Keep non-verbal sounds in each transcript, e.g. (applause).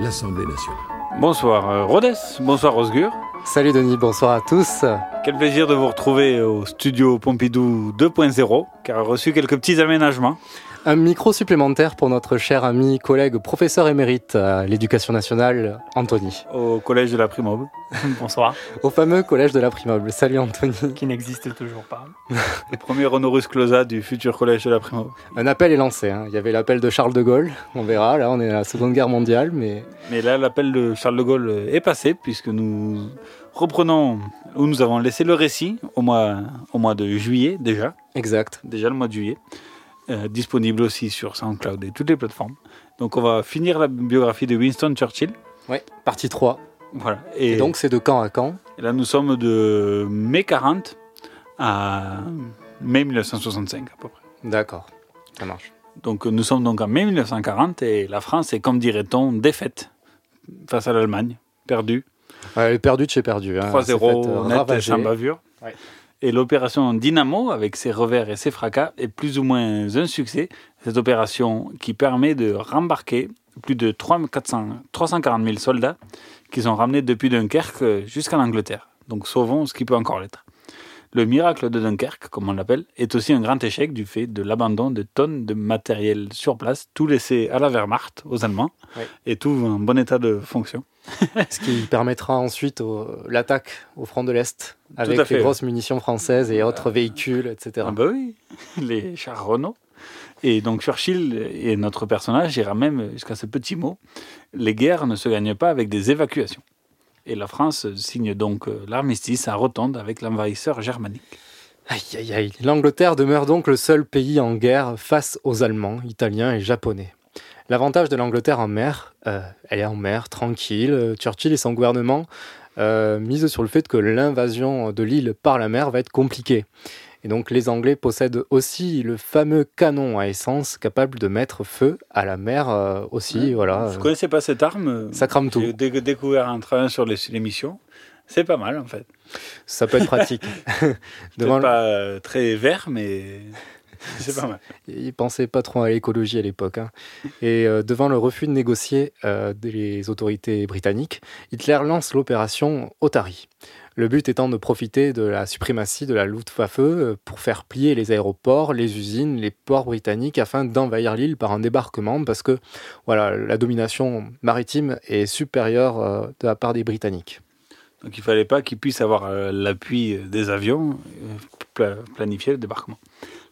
l'Assemblée nationale. Bonsoir euh, Rhodes, bonsoir Osgur. Salut Denis, bonsoir à tous. Quel plaisir de vous retrouver au studio Pompidou 2.0, qui a reçu quelques petits aménagements. Un micro supplémentaire pour notre cher ami, collègue, professeur émérite à l'éducation nationale, Anthony. Au collège de la Primoble. (laughs) Bonsoir. Au fameux collège de la Primoble. Salut Anthony. Qui n'existe toujours pas. Le premier honoris clausa du futur collège de la Primoble. Un appel est lancé. hein. Il y avait l'appel de Charles de Gaulle. On verra. Là, on est à la Seconde Guerre mondiale, mais Mais là, l'appel de Charles de Gaulle est passé, puisque nous reprenons où nous avons laissé le récit au mois, au mois de juillet déjà. exact. déjà le mois de juillet, euh, disponible aussi sur SoundCloud et toutes les plateformes. Donc on va finir la biographie de Winston Churchill. Ouais. Partie 3. Voilà. Et, Et, donc, c'est de camp à camp. et là nous sommes de mai 40 à mai 1965 à peu près. D'accord. Ça marche. Donc nous sommes donc en mai 1940 et la France est comme dirait-on défaite face à l'Allemagne, perdue. Ouais, elle est perdue de chez perdu. Hein. 3-0 Elle s'est faite, euh, net sans bavure. Ouais. Et l'opération Dynamo, avec ses revers et ses fracas, est plus ou moins un succès. Cette opération qui permet de rembarquer plus de 3 400 340 000 soldats qui sont ramenés depuis Dunkerque jusqu'à l'Angleterre. Donc sauvons ce qui peut encore l'être. Le miracle de Dunkerque, comme on l'appelle, est aussi un grand échec du fait de l'abandon de tonnes de matériel sur place, tout laissé à la Wehrmacht, aux Allemands, et tout en bon état de fonction. (laughs) Ce qui permettra ensuite l'attaque au front de l'Est avec fait, les grosses munitions françaises et autres véhicules, etc. Ah bah oui, les chars Renault. Et donc Churchill et notre personnage ira même jusqu'à ce petit mot. Les guerres ne se gagnent pas avec des évacuations. Et la France signe donc euh, l'armistice à Rotonde avec l'envahisseur germanique. Aïe, aïe, aïe. L'Angleterre demeure donc le seul pays en guerre face aux Allemands, Italiens et Japonais. L'avantage de l'Angleterre en mer, euh, elle est en mer, tranquille. Euh, Churchill et son gouvernement misent sur le fait que l'invasion de l'île par la mer va être compliquée. Et donc les Anglais possèdent aussi le fameux canon à essence capable de mettre feu à la mer euh, aussi. Ouais. Voilà. Je ne connaissais pas cette arme. Ça crame tout. J'ai dé- découvert en travaillant sur les- l'émission. C'est pas mal en fait. Ça peut être pratique. (laughs) (laughs) Devant pas euh, très vert, mais (laughs) c'est pas mal. Ils pensaient pas trop à l'écologie à l'époque. hein. Et euh, devant le refus de négocier euh, des autorités britanniques, Hitler lance l'opération Otari. Le but étant de profiter de la suprématie de la Luftwaffe euh, pour faire plier les aéroports, les usines, les ports britanniques afin d'envahir l'île par un débarquement parce que voilà, la domination maritime est supérieure euh, de la part des Britanniques. Donc il fallait pas qu'ils puissent avoir euh, l'appui des avions, pla- planifier le débarquement.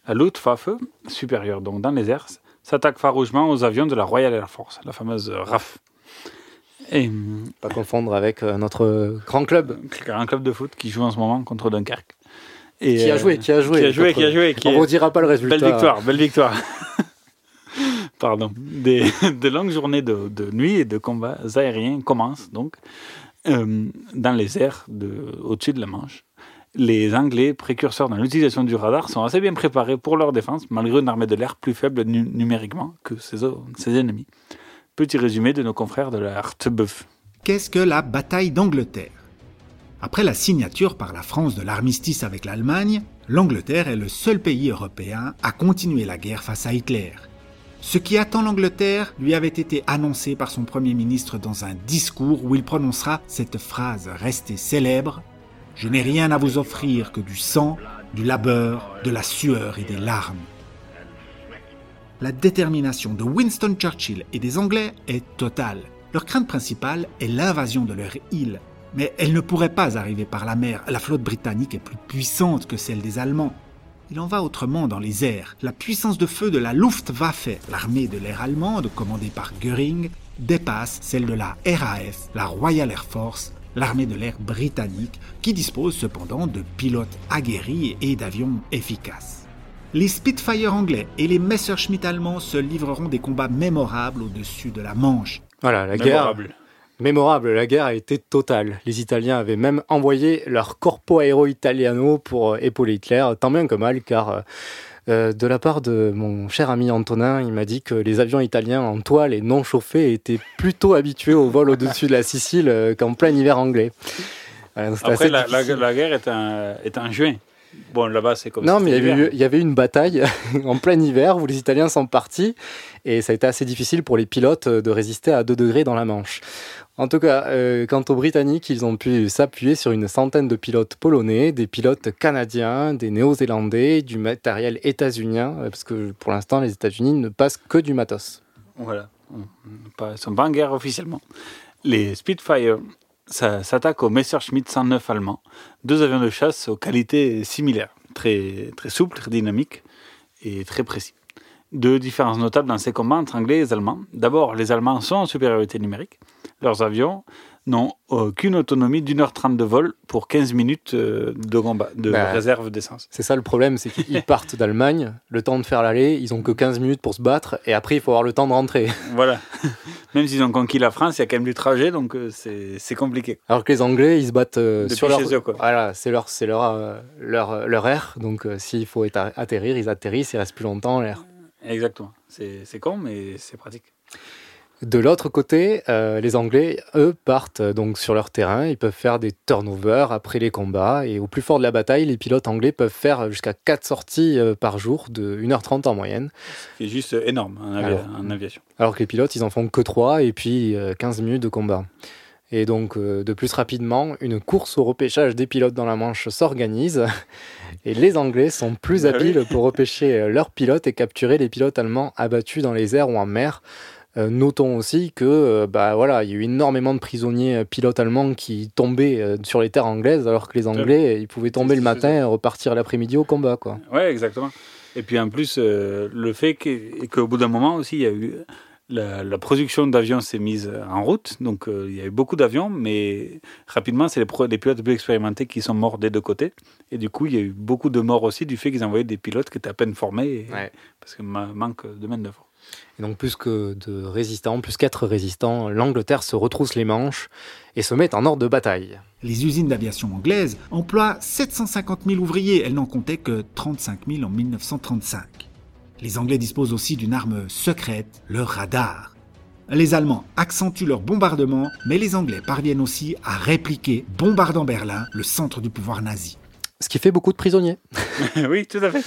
La Luftwaffe, supérieure donc dans les airs, s'attaque farouchement aux avions de la Royal Air Force, la fameuse RAF. Et Pas confondre avec euh, notre grand club un club de foot qui joue en ce moment contre Dunkerque. Et, qui a euh, joué, qui a joué. qui a joué, contre- qui a joué, qui On est- ne redira pas le résultat. Belle victoire, belle victoire. (laughs) Pardon. Des, de longues journées de, de nuit et de combats aériens commencent donc euh, dans les airs de, au-dessus de la Manche. Les Anglais, précurseurs dans l'utilisation du radar, sont assez bien préparés pour leur défense, malgré une armée de l'air plus faible nu- numériquement que ses ennemis. Petit résumé de nos confrères de la Hartebeuf. Qu'est-ce que la bataille d'Angleterre? Après la signature par la France de l'armistice avec l'Allemagne, l'Angleterre est le seul pays européen à continuer la guerre face à Hitler. Ce qui attend l'Angleterre lui avait été annoncé par son Premier ministre dans un discours où il prononcera cette phrase restée célèbre Je n'ai rien à vous offrir que du sang, du labeur, de la sueur et des larmes. La détermination de Winston Churchill et des Anglais est totale. Leur crainte principale est l'invasion de leur île. Mais elle ne pourrait pas arriver par la mer. La flotte britannique est plus puissante que celle des Allemands. Il en va autrement dans les airs. La puissance de feu de la Luftwaffe, l'armée de l'air allemande, commandée par Göring, dépasse celle de la RAF, la Royal Air Force, l'armée de l'air britannique, qui dispose cependant de pilotes aguerris et d'avions efficaces. Les Spitfire anglais et les Messerschmitt allemands se livreront des combats mémorables au-dessus de la Manche. Voilà, la guerre. Mémorable, la guerre a été totale. Les Italiens avaient même envoyé leur Corpo Aero Italiano pour euh, épauler Hitler, tant bien que mal, car euh, euh, de la part de mon cher ami Antonin, il m'a dit que les avions italiens en toile et non chauffés étaient plutôt habitués au vol au-dessus de la Sicile qu'en plein hiver anglais. Après, la, la, guerre est en, est en juin. Bon, là-bas, c'est comme Non, mais il y, avait il y, avait une bataille (laughs) en plein hiver où les Italiens sont partis et ça a été assez difficile pour les pilotes de résister à 2 degrés dans la Manche. En tout cas, euh, quant aux Britanniques, ils ont pu s'appuyer sur une centaine de pilotes polonais, des pilotes canadiens, des néo-zélandais, du matériel états-unien, euh, parce que pour l'instant, les États-Unis ne passent que du matos. Voilà, ils ne sont pas en guerre officiellement. Les Spitfire s'attaquent au Messerschmitt 109 allemand, deux avions de chasse aux qualités similaires, très, très souples, très dynamiques et très précis. Deux différences notables dans ces combats entre Anglais et Allemands. D'abord, les Allemands sont en supériorité numérique leurs avions n'ont aucune autonomie d'une heure trente de vol pour 15 minutes euh, de, combat, de bah, réserve d'essence. C'est ça le problème, c'est qu'ils (laughs) partent d'Allemagne, le temps de faire l'aller, ils ont que 15 minutes pour se battre, et après il faut avoir le temps de rentrer. (laughs) Voilà. Même s'ils ont conquis la France, il y a quand même du trajet, donc euh, c'est compliqué. Alors que les Anglais, ils se battent euh, sur leur... Eux, Voilà, c'est leur, leur, leur, leur air, donc s'il faut atterrir, ils atterrissent, ils restent plus longtemps en l'air. Exactement. C'est con, mais c'est pratique. De l'autre côté, euh, les Anglais, eux, partent euh, donc sur leur terrain. Ils peuvent faire des turnovers après les combats. Et au plus fort de la bataille, les pilotes anglais peuvent faire jusqu'à 4 sorties euh, par jour de 1h30 en moyenne. C'est juste énorme en, aviation. Alors que les pilotes, ils en font que 3 et puis 15 minutes de combat. Et donc, de plus rapidement, une course au repêchage des pilotes dans la Manche s'organise. Et les Anglais sont plus bah habiles pour repêcher leurs pilotes et capturer les pilotes allemands abattus dans les airs ou en mer. Euh, notons aussi que euh, bah voilà, il y a eu énormément de prisonniers euh, pilotes allemands qui tombaient sur les terres anglaises, alors que les Anglais, ils pouvaient tomber le matin et repartir l'après-midi au combat, quoi. Ouais, exactement. Et puis en plus, le fait qu'au bout d'un moment aussi, il y a eu la, production d'avions s'est mise en route, donc il y a eu beaucoup d'avions, mais rapidement, c'est les, les, pilotes plus expérimentés qui sont morts des deux côtés. Et du coup, il y a eu beaucoup de morts aussi du fait qu'ils envoyaient des pilotes qui étaient à peine formés, parce qu'il manque de main-d'œuvre. Et donc plus que de résistants, plus qu'être résistants, l'Angleterre se retrousse les manches et se met en ordre de bataille. Les usines d'aviation anglaises emploient 750 000 ouvriers, elles n'en comptaient que 35 000 en 1935. Les Anglais disposent aussi d'une arme secrète, le radar. Les Allemands accentuent leur bombardement, mais les Anglais parviennent aussi à répliquer, bombardant Berlin, le centre du pouvoir nazi ce qui fait beaucoup de prisonniers. (laughs) oui, tout à fait.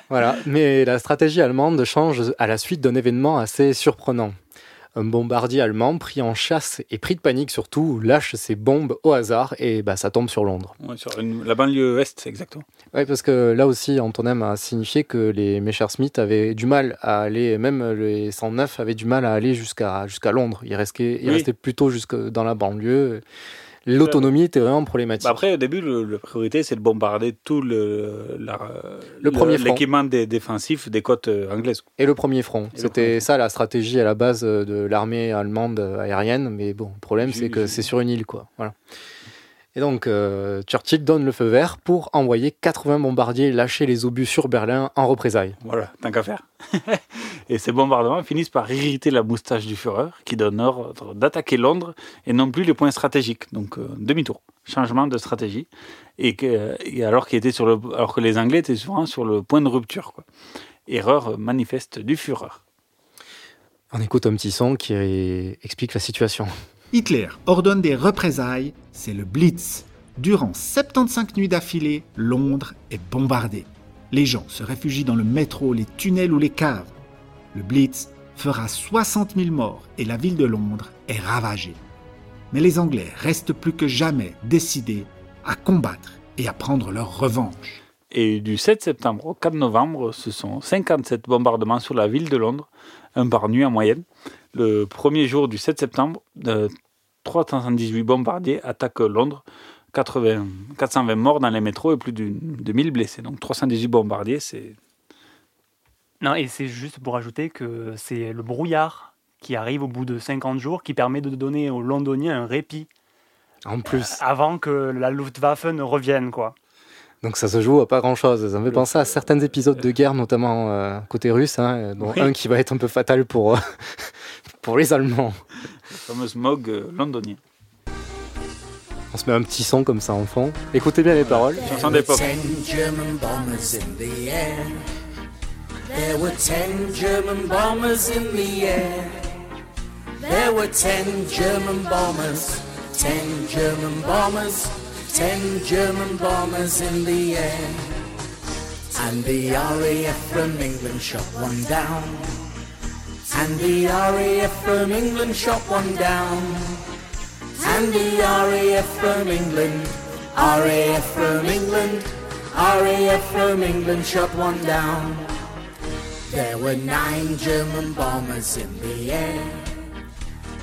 (laughs) voilà, mais la stratégie allemande change à la suite d'un événement assez surprenant. Un bombardier allemand pris en chasse et pris de panique surtout lâche ses bombes au hasard et bah, ça tombe sur Londres. sur la banlieue est, exactement. Oui, parce que là aussi, Antonin a signifié que les Messerschmitt avaient du mal à aller, même les 109 avaient du mal à aller jusqu'à jusqu'à Londres. Ils restaient, ils restaient plutôt jusque dans la banlieue l'autonomie était vraiment problématique. Bah après, au début, la priorité, c'est de bombarder tout le, le premier l'équipement défensif des côtes euh, anglaises. Et le premier front. C'était ça la stratégie à la base euh, de l'armée allemande aérienne. Mais bon, le problème, c'est que c'est sur une île, quoi. Voilà. Et donc, euh, Churchill donne le feu vert pour envoyer 80 bombardiers lâcher les obus sur Berlin en représailles. Voilà, tant qu'à faire. (laughs) et ces bombardements finissent par irriter la moustache du Führer, qui donne ordre d'attaquer Londres et non plus les points stratégiques. Donc, euh, demi-tour, changement de stratégie. Et, que, alors, était sur le, alors que les Anglais étaient souvent sur le point de rupture. Quoi. Erreur manifeste du Führer. On écoute un petit son qui explique la situation. Hitler ordonne des représailles, c'est le Blitz. Durant 75 nuits d'affilée, Londres est bombardée. Les gens se réfugient dans le métro, les tunnels ou les caves. Le Blitz fera 60 000 morts et la ville de Londres est ravagée. Mais les Anglais restent plus que jamais décidés à combattre et à prendre leur revanche. Et du 7 septembre au 4 novembre, ce sont 57 bombardements sur la ville de Londres, un par nuit en moyenne le premier jour du 7 septembre, 318 bombardiers attaquent Londres, 80, 420 morts dans les métros et plus de, de 1000 blessés. Donc 318 bombardiers, c'est Non, et c'est juste pour ajouter que c'est le brouillard qui arrive au bout de 50 jours qui permet de donner aux Londoniens un répit En plus. avant que la Luftwaffe ne revienne, quoi. Donc ça se joue à pas grand chose. Ça me fait penser à certains épisodes de guerre, notamment euh, côté russe, hein, dont Oui. un qui va être un peu fatal pour, euh, pour les Allemands. le fameux smog euh, londonien. On se met un petit son comme ça en fond. Écoutez bien les paroles. Chanson d'époque. Ten German bombers in the air. There were ten German bombers in the air. There were ten German bombers. Ten German bombers. Ten German bombers in the air. And the RAF from England shot one down. And the RAF from England shot one down. And the RAF from England, RAF from England, RAF from England shot one down. There were nine German bombers in the air.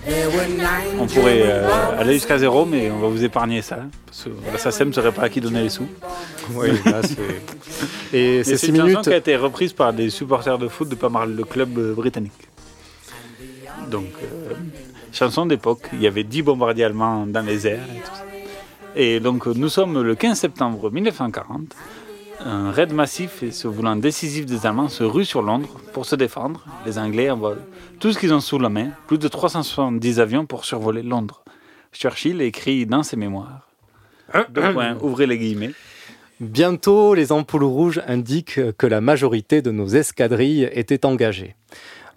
There were nine On pourrait German euh, aller jusqu'à zéro, mais on va vous épargner ça. Parce que la SACEM ne saurait pas à qui donner les sous. Oui, là, c'est- (laughs) Et ces c'est six une chanson minutes. qui a été reprise par des supporters de foot de pas mal de clubs euh, britanniques. Donc, euh, chanson d'époque. Il y avait 10 bombardiers allemands dans les airs. Et, tout ça. Et donc, nous sommes le 15 septembre 1940. Un raid massif et se voulant décisif des Allemands se rue sur Londres pour se défendre. Les Anglais envoient tout ce qu'ils ont sous la main, plus de 370 avions pour survoler Londres. Churchill écrit dans ses mémoires. Deux points, ouvrez les guillemets. Bientôt, les ampoules rouges indiquent que la majorité de nos escadrilles étaient engagées.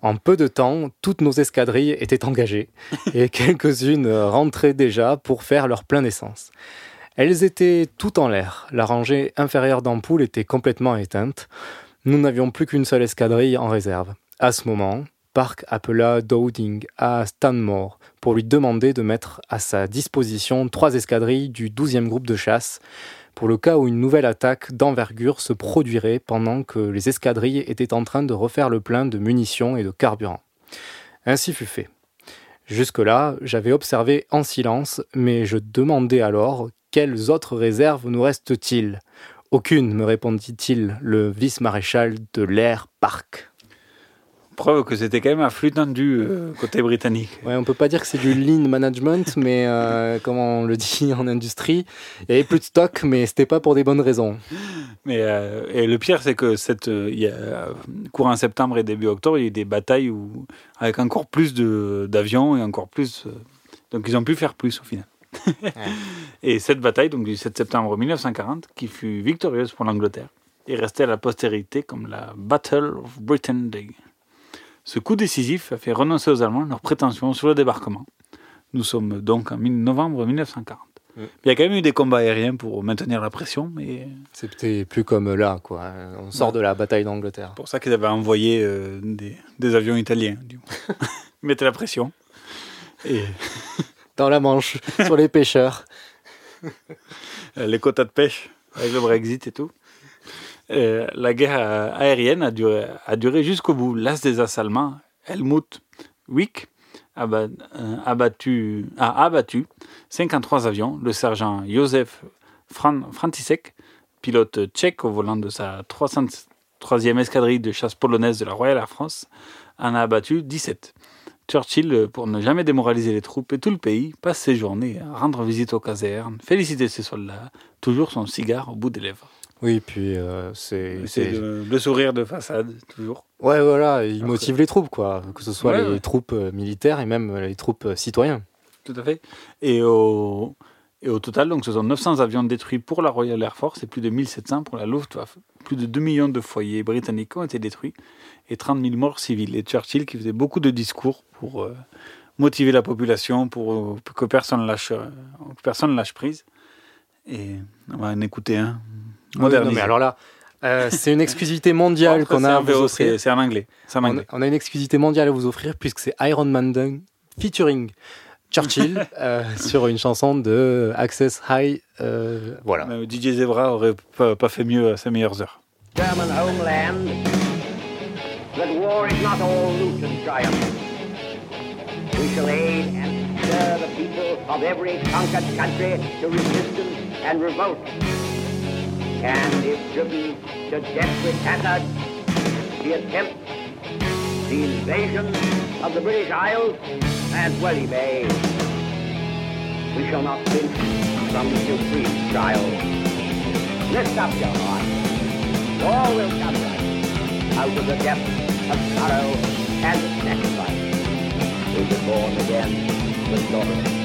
En peu de temps, toutes nos escadrilles étaient engagées (laughs) et quelques-unes rentraient déjà pour faire leur plein d'essence. Elles étaient toutes en l'air. La rangée inférieure d'ampoules était complètement éteinte. Nous n'avions plus qu'une seule escadrille en réserve. À ce moment, Park appela Dowding à Stanmore pour lui demander de mettre à sa disposition trois escadrilles du 12e groupe de chasse pour le cas où une nouvelle attaque d'envergure se produirait pendant que les escadrilles étaient en train de refaire le plein de munitions et de carburant. Ainsi fut fait. Jusque-là, j'avais observé en silence, mais je demandais alors quelles autres réserves nous restent-il Aucune, me répondit-il le vice-maréchal de l'air Park. Preuve que c'était quand même un flux tendu euh, côté britannique. Ouais, on peut pas dire que c'est du lean management, (laughs) mais euh, comme on le dit en industrie, il y avait plus de stock, mais c'était pas pour des bonnes raisons. Mais euh, et le pire, c'est que cette, euh, il y a, courant septembre et début octobre, il y a eu des batailles où, avec encore plus d'avions et encore plus. donc ils ont pu faire plus au final. (laughs) et cette bataille, donc du 7 septembre 1940, qui fut victorieuse pour l'Angleterre, est restée à la postérité comme la Battle of Britain Day. Ce coup décisif a fait renoncer aux Allemands leurs prétentions sur le débarquement. Nous sommes donc en novembre 1940. Mm. Il y a quand même eu des combats aériens pour maintenir la pression, mais C'était plus comme là, quoi. On sort de la bataille d'Angleterre. c'est pour ça qu'ils avaient envoyé euh, des, des avions italiens. Du moins. (laughs) Ils mettaient la pression. Et (laughs) Dans la Manche, sur les pêcheurs. (laughs) euh, les quotas de pêche avec le Brexit et tout. Euh, la guerre euh, aérienne a duré, jusqu'au bout. L'as des as allemands, Helmut Wick, euh, a abattu 53 avions. Le sergent Josef Fran, pilote tchèque au volant de sa 303e escadrille de chasse polonaise de la Royal Air France, en a abattu 17. Churchill, euh, pour ne jamais démoraliser les troupes et tout le pays, passe ses journées à rendre visite aux casernes, féliciter ses soldats, toujours son cigare au bout des lèvres. Oui, puis euh, c'est. Le, le sourire de façade, toujours. Ouais, voilà, il motive les troupes, quoi. Que ce soit Ouais, les ouais. troupes euh, militaires et même euh, les troupes citoyens. Tout à fait. Et au, et au total, donc, ce sont 900 avions détruits pour la Royal Air Force et plus de 1700 pour la Luftwaffe. Plus de 2 millions de foyers britanniques ont été détruits et 30 000 morts civils. Et Churchill qui faisait beaucoup de discours pour euh, motiver la population, pour, pour que personne lâche, euh, que personne lâche prise. Et on va en écouter un. Modernisé. non, mais alors là, euh, c'est une exclusivité mondiale (laughs) qu'on a à vous VO, offrir. c'est- en anglais. C'est en On, anglais. on a une exclusivité mondiale à vous offrir puisque c'est Iron Man featuring Churchill (laughs) euh, sur une chanson de Access High. euh, voilà. Euh, DJ Zebra aurait pas, pas fait mieux à ses meilleures heures. German homeland, that war is not all loot and triumph. We shall aid and stir the people of every conquered country to resistance and revolt. And if driven to desperate hazard, the attempt, the invasion of the British Isles, as well he may, we shall not flinch from the supreme trial. Lift up your heart. All will come right out of the depths of sorrow and sacrifice. We'll be born again with glory.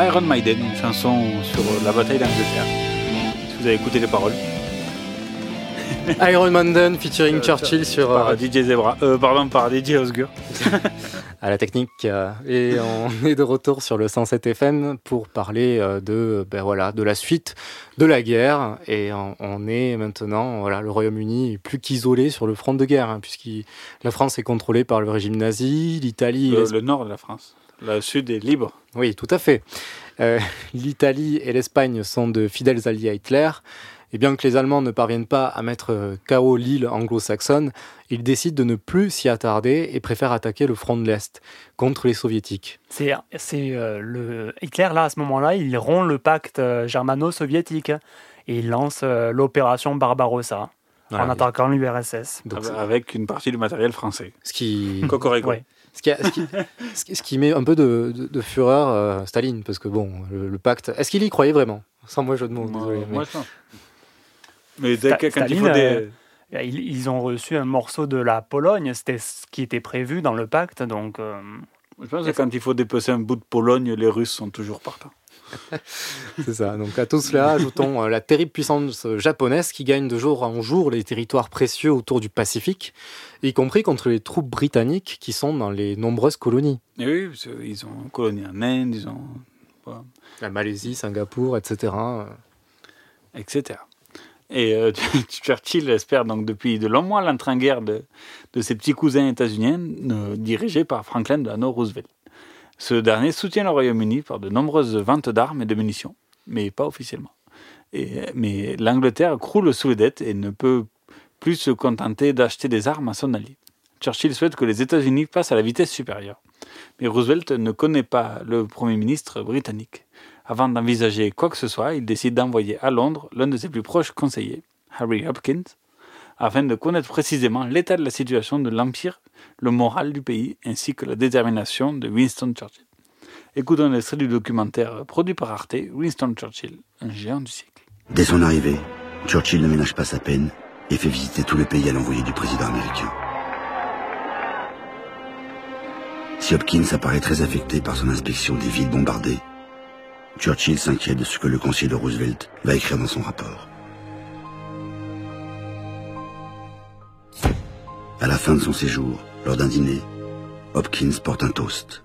Iron Maiden, une chanson sur la bataille d'Angleterre. Si vous avez écouté les paroles. (laughs) Iron Maiden featuring Churchill sur. Par DJ Zebra. Euh, pardon, par DJ Osgur. (laughs) à la technique. euh, Et on (laughs) est de retour sur le 107 FM pour parler euh, de, ben voilà, de la suite de la guerre. Et on, est maintenant, voilà, le Royaume-Uni est plus qu'isolé sur le front de guerre, hein, puisque la France est contrôlée par le régime nazi, l'Italie. Le, le nord de la France. Le sud est libre. Oui, tout à fait. Euh, (laughs) L'Italie et l'Espagne sont de fidèles alliés à Hitler. Et bien que les Allemands ne parviennent pas à mettre euh, KO l'île anglo-saxonne, ils décident de ne plus s'y attarder et préfèrent attaquer le front de l'Est contre les soviétiques. C'est euh, le Hitler là à ce moment-là, il rompt le pacte germano-soviétique. et il lance euh, l'opération Barbarossa Ah, en oui. attaquant l'URSS. Avec- Avec une partie du matériel français. Ce qui. Cocorico. (laughs) Ouais. Ce qui, ce, qui, (laughs) ce qui- ce qui met un peu de, de- de fureur euh, Staline, parce que bon, le, le pacte. Est-ce qu'il y croyait vraiment? Sans moi, jeu de mots, désolé. mais- moi, je pense. Mais Sta- quand il Staline, faut des... euh, ils, ils ont reçu un morceau de la Pologne, c'était ce qui était prévu dans le pacte, donc euh, Je pense que quand il faut dépecer un bout de Pologne, les Russes sont toujours partants. (laughs) C'est ça. Donc à tout cela, ajoutons euh, la terrible puissance japonaise qui gagne de jour en jour les territoires précieux autour du Pacifique, y compris contre les troupes britanniques qui sont dans les nombreuses colonies. Et oui, parce qu'ils ont colonie en Inde, ils ont... voilà, La Malaisie, Singapour, etc. etc. Et euh, (laughs) Churchill espère donc depuis de longs mois l'entrée en guerre de, de ses petits cousins états-uniens euh, dirigés par Franklin Delano Roosevelt. Ce dernier soutient le Royaume-Uni par de nombreuses ventes d'armes et de munitions, mais pas officiellement. Mais l'Angleterre croule sous les dettes et ne peut plus se contenter d'acheter des armes à son allié. Churchill souhaite que les États-Unis passent à la vitesse supérieure. Mais Roosevelt ne connaît pas le Premier ministre britannique. Avant d'envisager quoi que ce soit, il décide d'envoyer à Londres l'un de ses plus proches conseillers, Harry Hopkins, afin de connaître précisément l'état de la situation de l'Empire, le moral du pays, ainsi que la détermination de Winston Churchill. Écoutons un extrait du documentaire produit par Arte, Winston Churchill, un géant du siècle. Dès son arrivée, Churchill ne ménage pas sa peine et fait visiter tout le pays à l'envoyé du président américain. Si Hopkins apparaît très affecté par son inspection des villes bombardées, Churchill s'inquiète de ce que le conseiller de Roosevelt va écrire dans son rapport. À la fin de son séjour, lors d'un dîner, Hopkins porte un toast.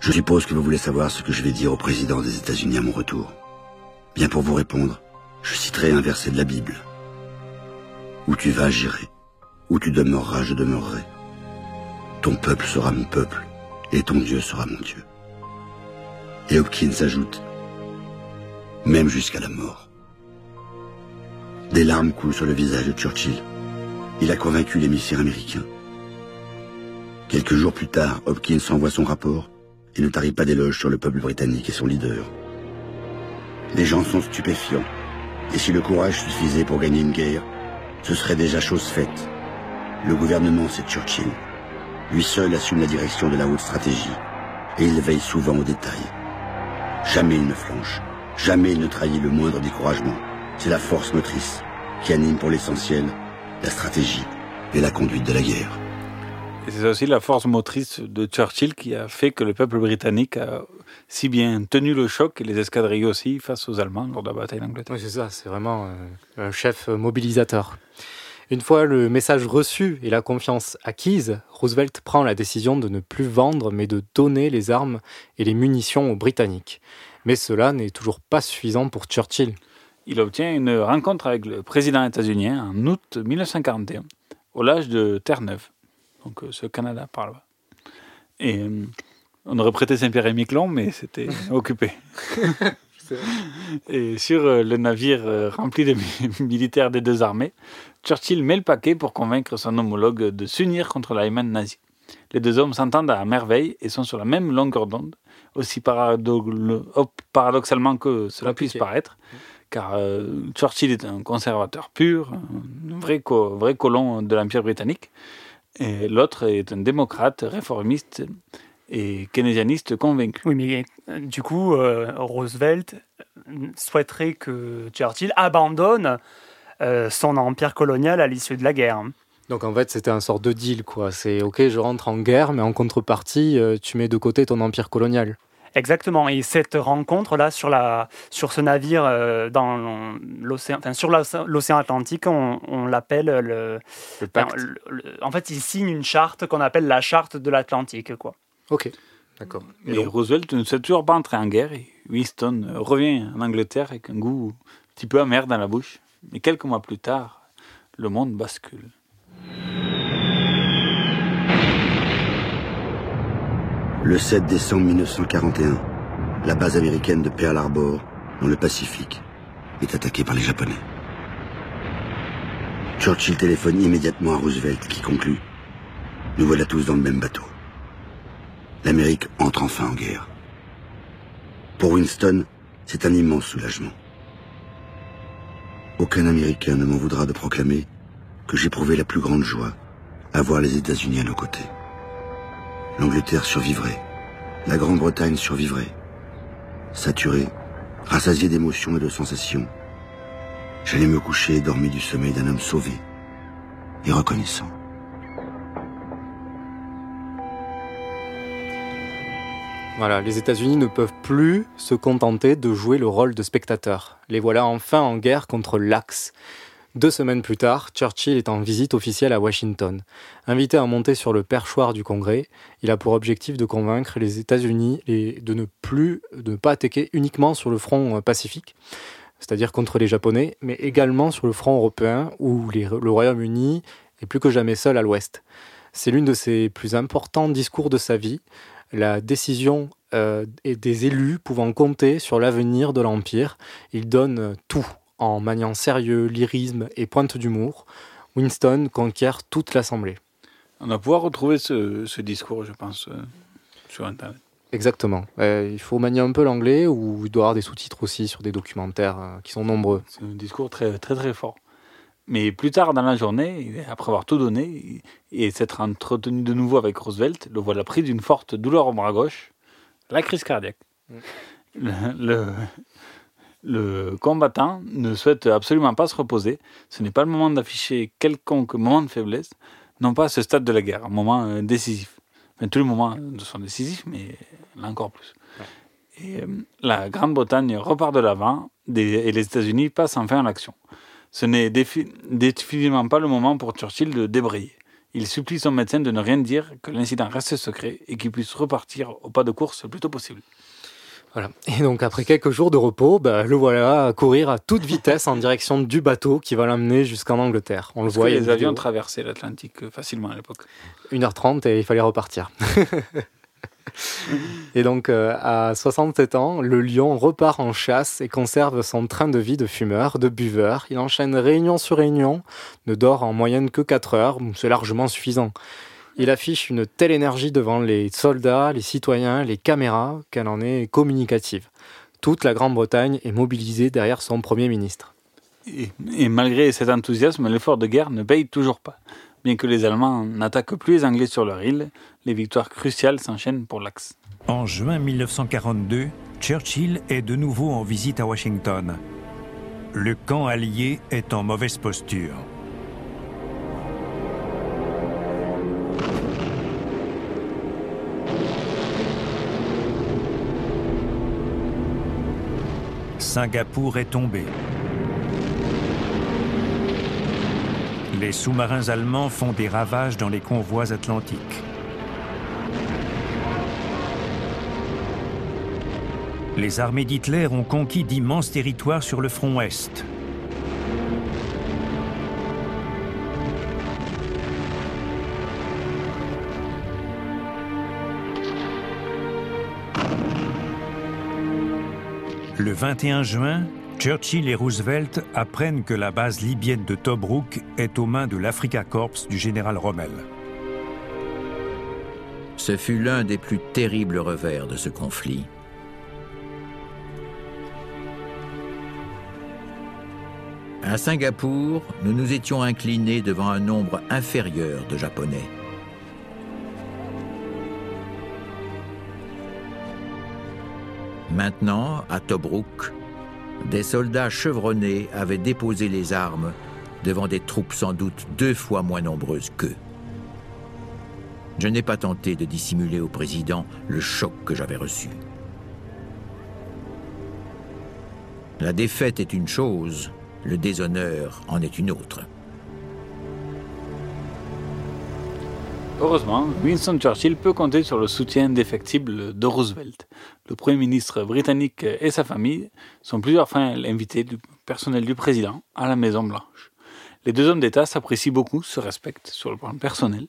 Je suppose que vous voulez savoir ce que je vais dire au président des États-Unis à mon retour. Bien pour vous répondre, je citerai un verset de la Bible. Où tu vas, j'irai. Où tu demeureras, je demeurerai. Ton peuple sera mon peuple, et ton Dieu sera mon Dieu. Et Hopkins ajoute, même jusqu'à la mort. Des larmes coulent sur le visage de Churchill. Il a convaincu l'émissaire américain. Quelques jours plus tard, Hopkins envoie son rapport et ne tarit pas d'éloges sur le peuple britannique et son leader. Les gens sont stupéfiants, et si le courage suffisait pour gagner une guerre, ce serait déjà chose faite. Le gouvernement, c'est Churchill. Lui seul assume la direction de la haute stratégie, et il veille souvent aux détails. Jamais il ne flanche, jamais il ne trahit le moindre découragement. C'est la force motrice qui anime pour l'essentiel la stratégie et la conduite de la guerre. Et c'est aussi la force motrice de Churchill qui a fait que le peuple britannique a si bien tenu le choc et les escadrilles aussi face aux Allemands lors de la bataille d'Angleterre. Oui, c'est ça, c'est vraiment euh, un chef mobilisateur. Une fois le message reçu et la confiance acquise, Roosevelt prend la décision de ne plus vendre mais de donner les armes et les munitions aux Britanniques. Mais cela n'est toujours pas suffisant pour Churchill. Il obtient une rencontre avec le président états-unien en août 1941, au large de Terre-Neuve, donc euh, ce Canada par là. Et euh, on aurait prêté Saint-Pierre et Miquelon, mais c'était (laughs) occupé. Et sur euh, le navire rempli de mi- (laughs) militaires des deux armées, Churchill met le paquet pour convaincre son homologue de s'unir contre l'Allemagne nazie. Les deux hommes s'entendent à merveille et sont sur la même longueur d'onde, aussi paradoxalement que cela puisse paraître, car Churchill est un conservateur pur, un vrai, co- vrai colon de l'Empire britannique, l'autre est un démocrate, réformiste et keynésianiste convaincu. Oui, mais euh, du coup, euh, Roosevelt euh, souhaiterait que Churchill abandonne euh, son empire colonial à l'issue de la guerre. Donc en fait, c'était un sort de deal, quoi. C'est ok, je rentre en guerre, mais en contrepartie, euh, tu mets de côté ton empire colonial. Exactement. Et cette rencontre-là sur, la, sur ce navire euh, dans l'océan, enfin, sur l'océan Atlantique, on, on l'appelle le, pacte. enfin, le- le- En fait, il signe une charte qu'on appelle la charte de l'Atlantique, quoi. Ok, d'accord. Et Roosevelt ne souhaite toujours pas entrer en guerre et Winston euh, revient en Angleterre avec un goût un petit peu amer dans la bouche. Mais quelques mois plus tard, le monde bascule. Le 7 décembre 1941, la base américaine de Pearl Harbor, dans le Pacifique, est attaquée par les Japonais. Churchill téléphone immédiatement à Roosevelt qui conclut ⁇ Nous voilà tous dans le même bateau. L'Amérique entre enfin en guerre. Pour Winston, c'est un immense soulagement. aucun Américain ne m'en voudra de proclamer que j'éprouvais la plus grande joie à voir les États-Unis à nos côtés. L'Angleterre survivrait, la Grande-Bretagne survivrait. Saturé, rassasié d'émotions et de sensations, j'allais me coucher et dormir du sommeil d'un homme sauvé et reconnaissant. Voilà, les États-Unis ne peuvent plus se contenter de jouer le rôle de spectateur. Les voilà enfin en guerre contre l'Axe. Deux semaines plus tard, Churchill est en visite officielle à Washington. Invité à monter sur le perchoir du Congrès, il a pour objectif de convaincre les États-Unis de ne plus, de ne pas attaquer uniquement sur le front euh, pacifique, c'est-à-dire contre les Japonais, mais également sur le front européen où le Royaume-Uni est plus que jamais seul à l'Ouest. C'est l'une de ses plus importants discours de sa vie, la décision euh, des élus pouvant compter sur l'avenir de l'Empire. Il donne euh, tout en maniant sérieux, lyrisme et pointe d'humour. Winston conquiert toute l'Assemblée. On va pouvoir retrouver ce, ce discours, je pense, euh, sur Internet. Exactement. Euh, il faut manier un peu l'anglais ou il doit y avoir des sous-titres aussi sur des documentaires euh, qui sont nombreux. C'est un discours très, très, très fort. Mais plus tard dans la journée, après avoir tout donné et s'être entretenu de nouveau avec Roosevelt, le voilà pris d'une forte douleur au bras gauche, la crise cardiaque. Le, le- le combattant ne souhaite absolument pas se reposer. Ce n'est pas le moment d'afficher quelconque moment de faiblesse, non pas à ce stade de la guerre, un moment euh, décisif. Enfin, tous les moments sont décisifs, mais là encore plus. Et euh, la Grande-Bretagne repart de l'avant et les États-Unis passent enfin à l'action. Ce n'est défi- définitivement pas le moment pour Churchill de débrayer. Il supplie son médecin de ne rien dire, que l'incident reste secret et qu'il puisse repartir au pas de course le plus tôt possible. Voilà. Et donc après quelques jours de repos, bah, le voilà à courir à toute vitesse en direction du bateau qui va l'amener jusqu'en Angleterre. On le voit. que les avions traversaient l'Atlantique euh, facilement à l'époque. 1h30 et il fallait repartir. (laughs) et donc, euh, à 67 ans, le lion repart en chasse et conserve son train de vie de fumeur, de buveur. Il enchaîne réunion sur réunion, ne dort en moyenne que 4 heures, c'est largement suffisant. Il affiche une telle énergie devant les soldats, les citoyens, les caméras, qu'elle en est communicative. Toute la Grande-Bretagne est mobilisée derrière son Premier ministre. Et, et malgré cet enthousiasme, l'effort de guerre ne paye toujours pas. Bien que les Allemands n'attaquent plus les Anglais sur leur île, les victoires cruciales s'enchaînent pour l'Axe. En juin 1942, Churchill est de nouveau en visite à Washington. Le camp allié est en mauvaise posture. Singapour est tombé. Les sous-marins allemands font des ravages dans les convois atlantiques. Les armées d'Hitler ont conquis d'immenses territoires sur le front Est. Le 21 juin, Churchill et Roosevelt apprennent que la base libyenne de Tobruk est aux mains de l'Africa Corps du général Rommel. Ce fut l'un des plus terribles revers de ce conflit. À Singapour, nous nous étions inclinés devant un nombre inférieur de Japonais. Maintenant, à Tobruk, des soldats chevronnés avaient déposé les armes devant des troupes sans doute deux fois moins nombreuses qu'eux. Je n'ai pas tenté de dissimuler au président le choc que j'avais reçu. La défaite est une chose, le déshonneur en est une autre. Heureusement, Winston Churchill peut compter sur le soutien indéfectible de Roosevelt. Le Premier ministre britannique et sa famille sont plusieurs fois invités du personnel du président à la Maison Blanche. Les deux hommes d'État s'apprécient beaucoup, se respectent sur le plan personnel,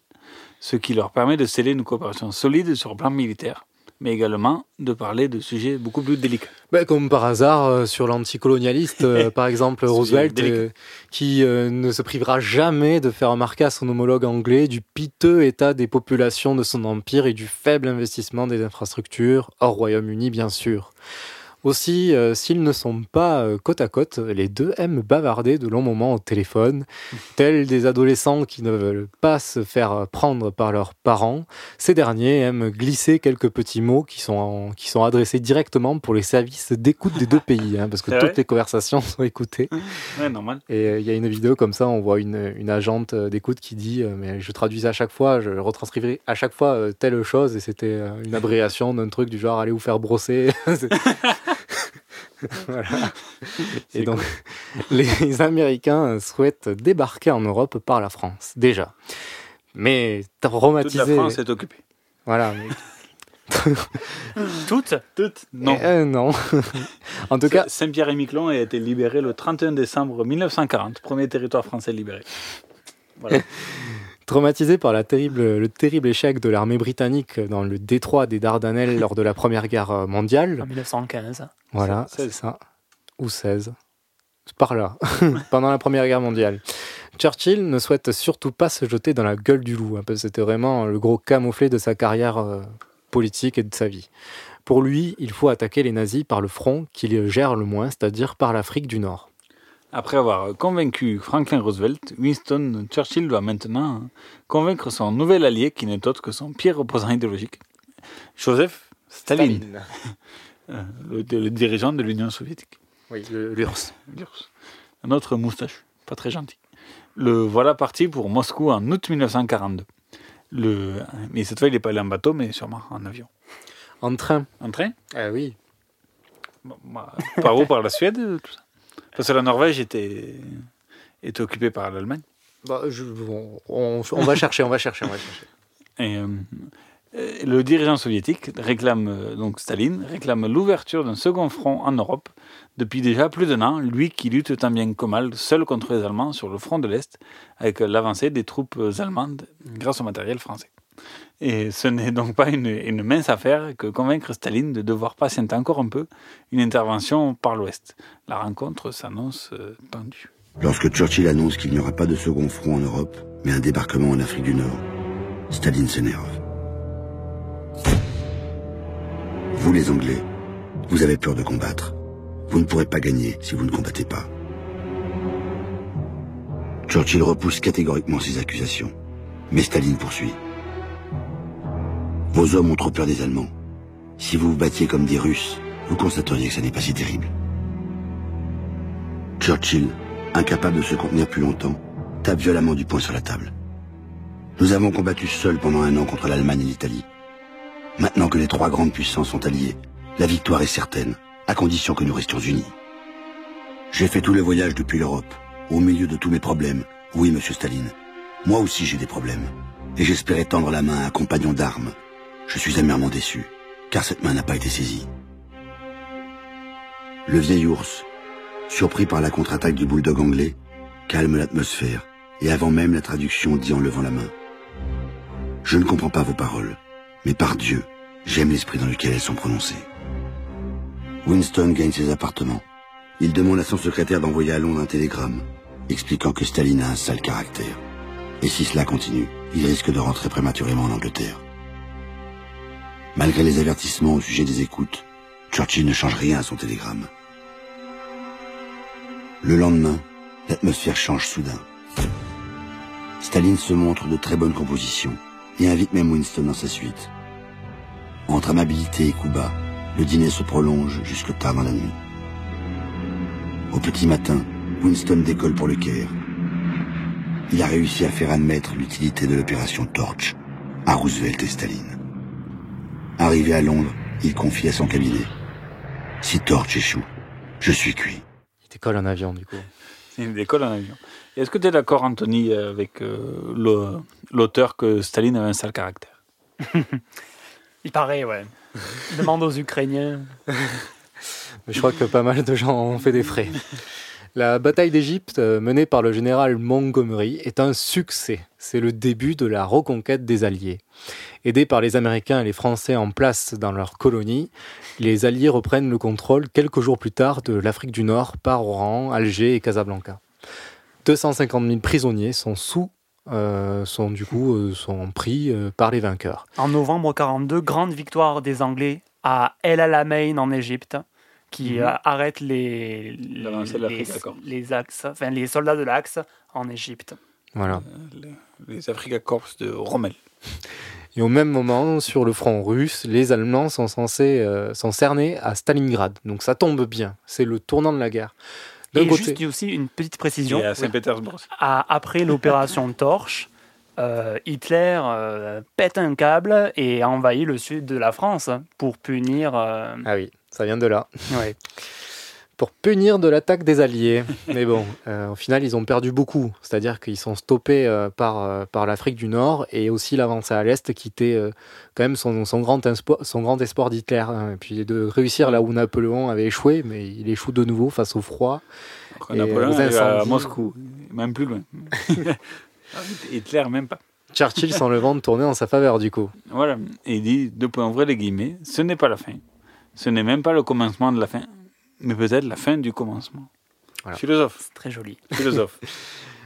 ce qui leur permet de sceller une coopération solide sur le plan militaire, mais également de parler de sujets beaucoup plus délicats. Ben, comme par hasard, euh, sur l'anticolonialiste, euh, (laughs) par exemple, Roosevelt, euh, qui ne se privera jamais de faire remarquer à son homologue anglais du piteux état des populations de son empire et du faible investissement des infrastructures, hors Royaume-Uni bien sûr. Aussi, euh, s'ils ne sont pas euh, côte à côte, les deux aiment bavarder de longs moments au téléphone, (laughs) tels des adolescents qui ne veulent pas se faire prendre par leurs parents. Ces derniers aiment glisser quelques petits mots qui sont, qui sont adressés directement pour les services d'écoute des deux pays, hein, parce que (laughs) toutes les conversations sont écoutées. (laughs) Ouais, normal. Et euh, il y a une vidéo comme ça, on voit une, une agente d'écoute qui dit euh, Mais je traduisais à chaque fois, je retranscrivais à chaque fois telle chose, et c'était une abréviation d'un truc du genre Allez vous faire brosser. (laughs) Voilà. Et donc, (laughs) les Américains souhaitent débarquer en Europe par la France, déjà. Mais traumatisé. Toute la France est occupée. Voilà. mais- (laughs) Toutes? Toutes Non. Euh, non. en tout cas, Saint-Pierre et Miquelon a été libéré le 31 décembre 1940, premier territoire français libéré. Voilà. Traumatisé par la terrible, le terrible échec de l'armée britannique dans le détroit des Dardanelles lors de la Première Guerre mondiale, En 1915. voilà, c'est ça, ou 16, C'est par là, (laughs) pendant la Première Guerre mondiale. Churchill ne souhaite surtout pas se jeter dans la gueule du loup, hein, parce que c'était vraiment le gros camouflet de sa carrière euh, politique et de sa vie. Pour lui, il faut attaquer les nazis par le front qu'il gère le moins, c'est-à-dire par l'Afrique du Nord. Après avoir convaincu Franklin Roosevelt, Winston Churchill doit maintenant convaincre son nouvel allié, qui n'est autre que son pire opposant idéologique, Joseph Staline, (laughs) Euh, le, le dirigeant de l'Union soviétique. Oui, l'URSS. L'URSS. Un autre moustache, pas très gentil. Le voilà parti pour Moscou en août 1942. Le, mais cette fois, il n'est pas allé en bateau, mais sûrement en avion. En train. En train? Ah oui. Bon, bah, Par où? Par la Suède tout ça? Parce que la Norvège était, était occupée par l'Allemagne. Bah, je- on, on- on va chercher, on va chercher, on va chercher. Et, euh, euh, le dirigeant soviétique réclame, euh, donc Staline, réclame l'ouverture d'un second front en Europe depuis déjà plus d'un an, lui qui lutte tant bien que mal seul contre les Allemands sur le front de l'Est, avec l'avancée des troupes allemandes grâce au matériel français. Et ce n'est donc pas une, mince affaire que convaincre Staline de devoir patienter encore un peu une intervention par l'Ouest. La rencontre s'annonce euh, tendue. Lorsque Churchill annonce qu'il n'y aura pas de second front en Europe, mais un débarquement en Afrique du Nord, Staline s'énerve. Vous les Anglais, vous avez peur de combattre. Vous ne pourrez pas gagner si vous ne combattez pas. Churchill repousse catégoriquement ces accusations, mais Staline poursuit. Vos hommes ont trop peur des Allemands. Si vous vous battiez comme des Russes, vous constateriez que ça n'est pas si terrible. Churchill, incapable de se contenir plus longtemps, tape violemment du poing sur la table. Nous avons combattu seuls pendant un an contre l'Allemagne et l'Italie. Maintenant que les trois grandes puissances sont alliées, la victoire est certaine, à condition que nous restions unis. J'ai fait tout le voyage depuis l'Europe, au milieu de tous mes problèmes. Oui, monsieur Staline. Moi aussi j'ai des problèmes. Et j'espérais tendre la main à un compagnon d'armes. Je suis amèrement déçu, car cette main n'a pas été saisie. Le vieil ours, surpris par la contre-attaque du bulldog anglais, calme l'atmosphère, et avant même la traduction dit en levant la main. Je ne comprends pas vos paroles, mais par Dieu, j'aime l'esprit dans lequel elles sont prononcées. Winston gagne ses appartements. Il demande à son secrétaire d'envoyer à Londres un télégramme, expliquant que Staline a un sale caractère. Et si cela continue, il risque de rentrer prématurément en Angleterre. Malgré les avertissements au sujet des écoutes, Churchill ne change rien à son télégramme. Le lendemain, l'atmosphère change soudain. Staline se montre de très bonne composition et invite même Winston dans sa suite. Entre amabilité et coup bas, le dîner se prolonge jusque tard dans la nuit. Au petit matin, Winston décolle pour le Caire. Il a réussi à faire admettre l'utilité de l'opération Torch à Roosevelt et Staline. Arrivé à Londres, il confie à son cabinet. Si Torch échoue, je suis cuit. Il décolle en avion, du coup. Il décolle en avion. Et Est-ce que tu es d'accord, Anthony, avec euh, l'auteur que Staline avait un sale caractère? (laughs) Il paraît, ouais. Demande aux Ukrainiens. (laughs) Mais je crois que pas mal de gens ont fait des frais. (laughs) La bataille d'Égypte, euh, menée par le général Montgomery, est un succès. C'est le début de la reconquête des Alliés. Aidés par les Américains et les Français en place dans leurs colonies, les Alliés reprennent le contrôle quelques jours plus tard de l'Afrique du Nord par Oran, Alger et Casablanca. 250 000 prisonniers sont sous, euh, sont du coup euh, sont pris par les vainqueurs. En novembre 42, grande victoire des Anglais à El Alamein en Égypte, qui Mhm. euh, arrête les, les, à Corse. les axes, enfin, les soldats de l'Axe en Égypte. Voilà. Les Africa Corps de Rommel. Et au même moment, sur le front russe, les Allemands sont censés euh, à Stalingrad. Donc ça tombe bien. C'est le tournant de la guerre. Et côté, juste aussi une petite précision. Et à Saint-Pétersbourg. après l'opération Torche, euh, Hitler euh, pète un câble et envahit le sud de la France pour punir. euh, Ah oui, ça vient de là. ouais. Pour punir de l'attaque des Alliés. Mais bon, (laughs) euh, au final, ils ont perdu beaucoup. C'est-à-dire qu'ils sont stoppés euh, par, euh, par l'Afrique du Nord et aussi l'avancée à l'Est qui était euh, quand même son, son grand, espoir, son grand espoir d'Hitler. hein. Et puis de réussir là où Napoléon avait échoué, mais il échoue de nouveau face au froid. Quand et Napoléon aux à. Moscou, même plus loin. (laughs) Hitler, même pas. Churchill sent le vent tourner en sa faveur du coup. Voilà. Et il dit, deux points ouvrés les guillemets, ce n'est pas la fin. Ce n'est même pas le commencement de la fin, mais peut-être la fin du commencement. Voilà. Philosophe. Très joli. (laughs) Philosophe.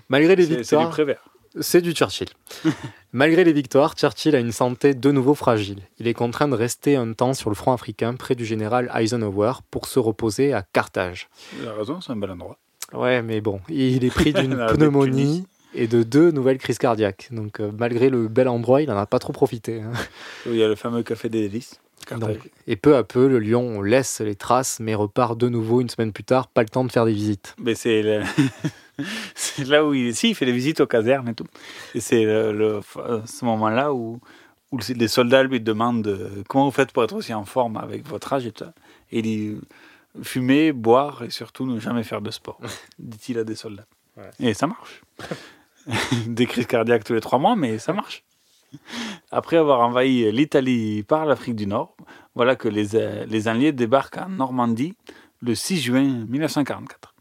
Malgré les c'est victoires, du Prévert. c'est du Churchill. (laughs) Malgré les victoires, Churchill a une santé de nouveau fragile. Il est contraint de rester un temps sur le front africain près du général Eisenhower pour se reposer à Carthage. Il a raison, c'est un bel endroit. Ouais, mais bon, il est pris d'une (laughs) pneumonie et de deux nouvelles crises cardiaques. Donc, euh, malgré le bel endroit, il n'en a pas trop profité. hein. Il y a le fameux café des délices. Donc, et peu à peu, le lion laisse les traces, mais repart de nouveau une semaine plus tard. Pas le temps de faire des visites. Mais c'est le- (laughs) là où il, si, il fait des visites aux casernes et tout. Et c'est le, le- ce moment-là où, où les soldats lui demandent euh, comment vous faites pour être aussi en forme avec votre âge et tout ça. Et il dit fumer, boire et surtout ne jamais faire de sport, (laughs) dit-il à des soldats. Ouais. Et ça marche. (laughs) des crises cardiaques tous les trois mois, mais ça marche. Après avoir envahi l'Italie par l'Afrique du Nord, voilà que les, euh, les Alliés débarquent en Normandie le 6 juin 1944.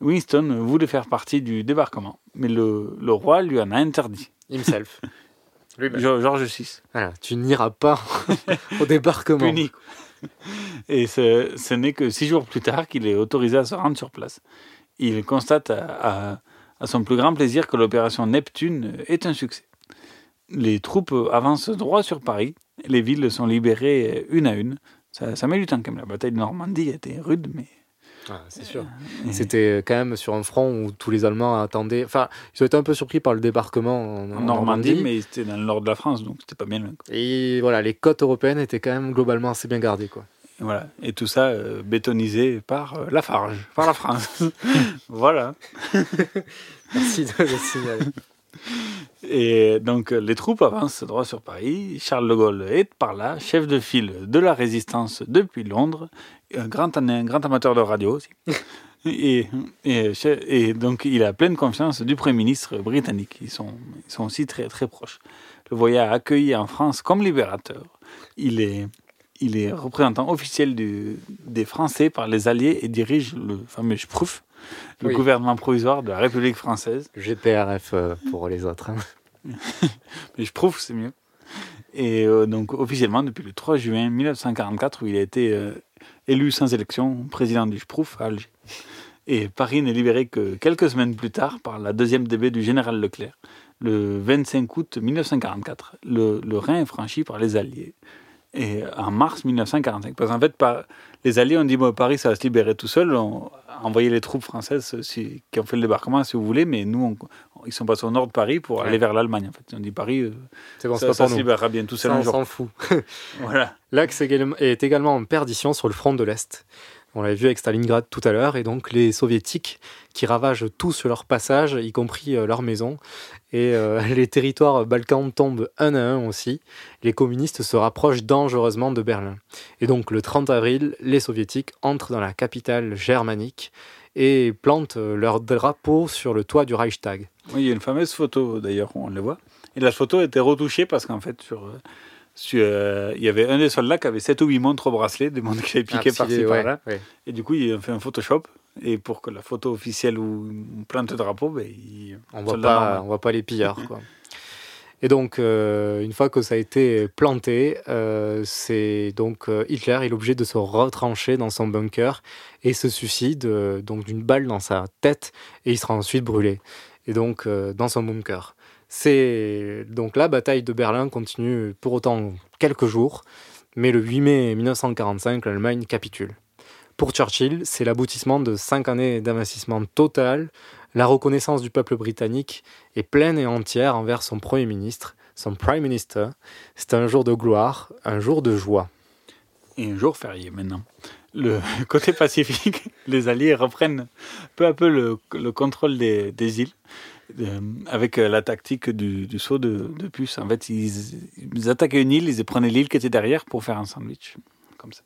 Winston voulait faire partie du débarquement, mais le, le roi lui en a interdit. Himself. Ge- Georges VI. Voilà, tu n'iras pas (laughs) au débarquement. Puni. Et ce, ce n'est que six jours plus tard qu'il est autorisé à se rendre sur place. Il constate à, à- à son plus grand plaisir que l'opération Neptune est un succès. Les troupes avancent droit sur Paris. Les villes sont libérées une à une. Ça, ça met du temps quand même. La bataille de Normandie était rude, mais Ah, c'est sûr. C'était quand même sur un front où tous les Allemands attendaient. Enfin, ils ont été un peu surpris par le débarquement en, en Normandie, mais c'était dans le nord de la France, donc c'était pas bien loin. quoi. Et voilà, les côtes européennes étaient quand même globalement assez bien gardées. Quoi. Et Voilà. Et tout ça euh, bétonisé par euh, Lafarge, par la France. (laughs) voilà. Merci de le signaler. (laughs) Et donc les troupes avancent droit sur Paris. Charles de Gaulle est par là, chef de file de la résistance depuis Londres, un grand, un grand amateur de radio aussi. (laughs) Et, et, et donc il a pleine confiance du Premier ministre britannique. Ils sont, ils sont aussi très, très proches. Le voyage accueilli en France comme libérateur. Il est, il est représentant officiel du, des Français par les Alliés et dirige le fameux Schtroumpf, le Oui. gouvernement provisoire de la République française. GPRF euh, pour les autres. hein. (laughs) Mais je prouve, c'est mieux. Et euh, donc, officiellement, depuis le 3 juin 1944, où il a été euh, élu sans élection président du Schtroumpf à Alger. Et Paris n'est libéré que quelques semaines plus tard par la deuxième DB du général Leclerc. Le 25 août 1944, le, le Rhin est franchi par les Alliés. Et en mars 1945, parce qu'en fait, par- les Alliés ont dit bon, Paris, ça va se libérer tout seul. On a envoyé les troupes françaises si- qui ont fait le débarquement, si vous voulez, mais nous, on- ils sont passés au nord de Paris pour Ouais. aller vers l'Allemagne. En fait, ils ont dit Paris, euh, C'est bon, c'est ça, pas ça pour se libérera bien tout seul Ça, on s'en fout. (laughs) Voilà. L'Axe est également en perdition sur le front de l'Est. On l'avait vu avec Stalingrad tout à l'heure, et donc les soviétiques qui ravagent tout sur leur passage, y compris euh, leurs maisons. Et euh, (laughs) les territoires balkans tombent un à un aussi. Les communistes se rapprochent dangereusement de Berlin. Et donc le 30 avril, les soviétiques entrent dans la capitale germanique et plantent euh, leur drapeau sur le toit du Reichstag. Oui, il y a une fameuse photo d'ailleurs on le voit. Et la photo a été retouchée parce qu'en fait, sur, sur, euh, il y avait un des soldats qui avait 7 ou 8 montres au bracelet, des montres qu'il avait piquées par-ci ouais, par-là. ouais. Et du coup, il a fait un Photoshop. Et pour que la photo officielle où on plante le drapeau, ben, il, On voit soldat pas, normal. on voit pas les pillards. Quoi. Et donc, euh, une fois que ça a été planté, euh, c'est donc euh, Hitler est obligé de se retrancher dans son bunker et se suicide donc d'une balle dans sa tête et il sera ensuite brûlé. Et donc dans son bunker. C'est donc la bataille de Berlin continue pour autant quelques jours, mais le 8 mai 1945, l'Allemagne capitule. Pour Churchill, c'est l'aboutissement de cinq années d'investissement total. La reconnaissance du peuple britannique est pleine et entière envers son Premier ministre, son Prime Minister. C'est un jour de gloire, un jour de joie. Et un jour férié maintenant. Le (laughs) côté pacifique, les Alliés reprennent peu à peu le, le contrôle des, îles avec euh, la tactique du, du saut de, de puce. En fait, ils, ils attaquaient une île, ils prenaient l'île qui était derrière pour faire un sandwich. Comme ça.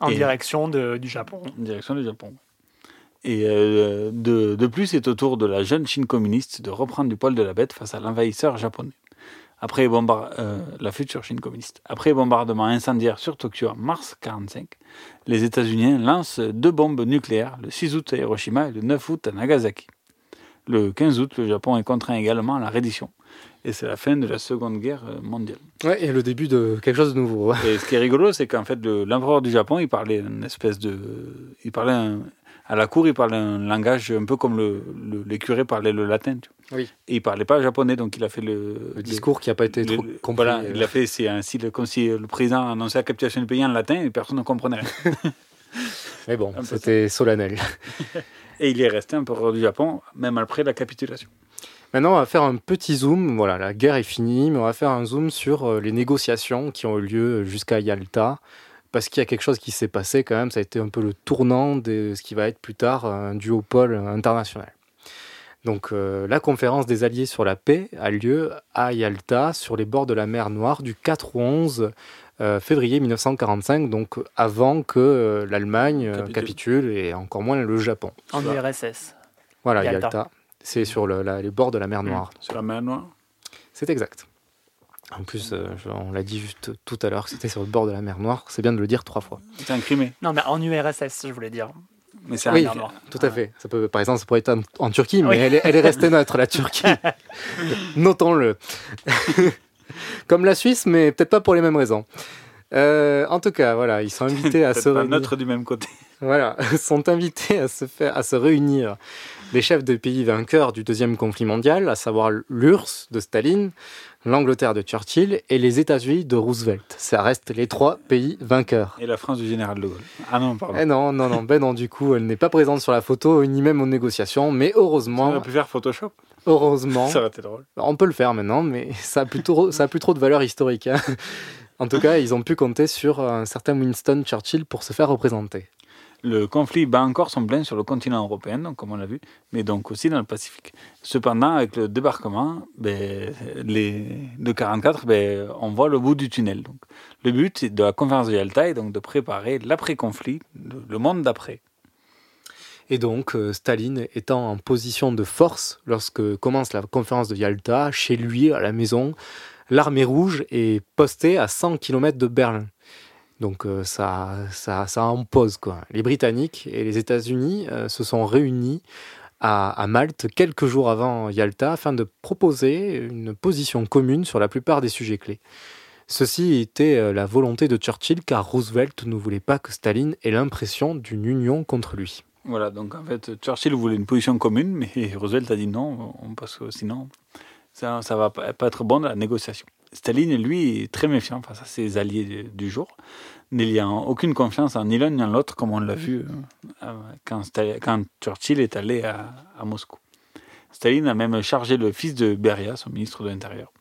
En Et- direction de- du Japon. En direction du Japon. Et euh, de, de plus, c'est au tour de la jeune Chine communiste de reprendre du poil de la bête face à l'envahisseur japonais. Après euh, la future Chine communiste. Après les bombardements incendiaires sur Tokyo en mars 45, les États-Unis lancent deux bombes nucléaires le 6 août à Hiroshima et le 9 août à Nagasaki. Le 15 août, le Japon est contraint également à la reddition. Et c'est la fin de la Seconde Guerre mondiale. Ouais, et le début de quelque chose de nouveau. Et ce qui est rigolo, c'est qu'en fait, le- l'empereur du Japon, il parlait une espèce de. Il parlait un- à la cour, il parlait un langage un peu comme le, le- les curés parlaient le latin. tu vois. Oui. Et il parlait pas japonais, donc il a fait le. Le discours qui n'a pas été trop compris. Voilà, euh. il a fait c'est style comme si le président annonçait la capitulation du pays en latin et personne ne comprenait rien. (laughs) Mais bon, c'était solennel. (laughs) et il est resté empereur du Japon, même après la capitulation. Maintenant, on va faire un petit zoom. Voilà, la guerre est finie, mais on va faire un zoom sur euh, les négociations qui ont eu lieu jusqu'à Yalta. Parce qu'il y a quelque chose qui s'est passé quand même. Ça a été un peu le tournant de ce qui va être plus tard un duopole international. Donc, euh, la conférence des Alliés sur la paix a lieu à Yalta, sur les bords de la mer Noire, du 4 au 11 euh, février 1945, donc avant que euh, l'Allemagne euh, Capitule. capitule et encore moins le Japon. En URSS. Voilà, Yalta. Yalta. C'est sur le- la- les bords de la mer Noire. Sur la mer Noire C'est exact. En plus, euh, on l'a dit juste tout à l'heure que c'était sur le bord de la mer Noire. C'est bien de le dire trois fois. C'est un Crimée. Non, mais en URSS, je voulais dire. Mais c'est Oui, en mer Noire. tout à fait. Ça peut, par exemple, ça pourrait être en, en Turquie, mais Oui. elle, est, elle est restée neutre, la Turquie. (laughs) Notons-le. (laughs) Comme la Suisse, mais peut-être pas pour les mêmes raisons. Euh, en tout cas, voilà, ils sont (laughs) invités à se pas réunir. neutre du même côté. Voilà, (laughs) sont invités à se, faire, à se réunir les chefs des pays vainqueurs du deuxième conflit mondial, à savoir l'URSS de Staline, l'Angleterre de Churchill et les États-Unis de Roosevelt. Ça reste les trois pays vainqueurs. Et la France du général de Gaulle. Ah non, pardon. Eh non, non, non, ben non, du coup, elle n'est pas présente sur la photo, ni même aux négociations, mais heureusement, On aurait pu faire Photoshop. heureusement, Ça aurait été drôle. on peut le faire maintenant, mais ça a plus trop, ça a plus trop de valeur historique. hein. En tout cas, ils ont pu compter sur un certain Winston Churchill pour se faire représenter. Le conflit bat encore son plein sur le continent européen, donc, comme on l'a vu, mais donc aussi dans le Pacifique. Cependant, avec le débarquement ben, de 44, ben, on voit le bout du tunnel. Donc, le but de la conférence de Yalta est donc de préparer l'après-conflit, le, le monde d'après. Et donc, euh, Staline étant en position de force lorsque commence la conférence de Yalta, chez lui, à la maison, l'armée rouge est postée à 100 km de Berlin. Donc euh, ça, ça, ça en pose. Quoi. Les Britanniques et les États-Unis euh, se sont réunis à, Malte quelques jours avant Yalta afin de proposer une position commune sur la plupart des sujets clés. Ceci était euh, la volonté de Churchill car Roosevelt ne voulait pas que Staline ait l'impression d'une union contre lui. Voilà, donc en fait, Churchill voulait une position commune, mais Roosevelt a dit non, on- parce que sinon, ça ne va pas être bon dans la négociation. Staline, lui, est très méfiant face à ses alliés du- jour, n'ayant aucune confiance en ni l'un ni en l'autre, comme on l'a vu euh, quand, Churchill est allé à, à Moscou. Staline a même chargé le fils de Beria, son ministre de l'Intérieur,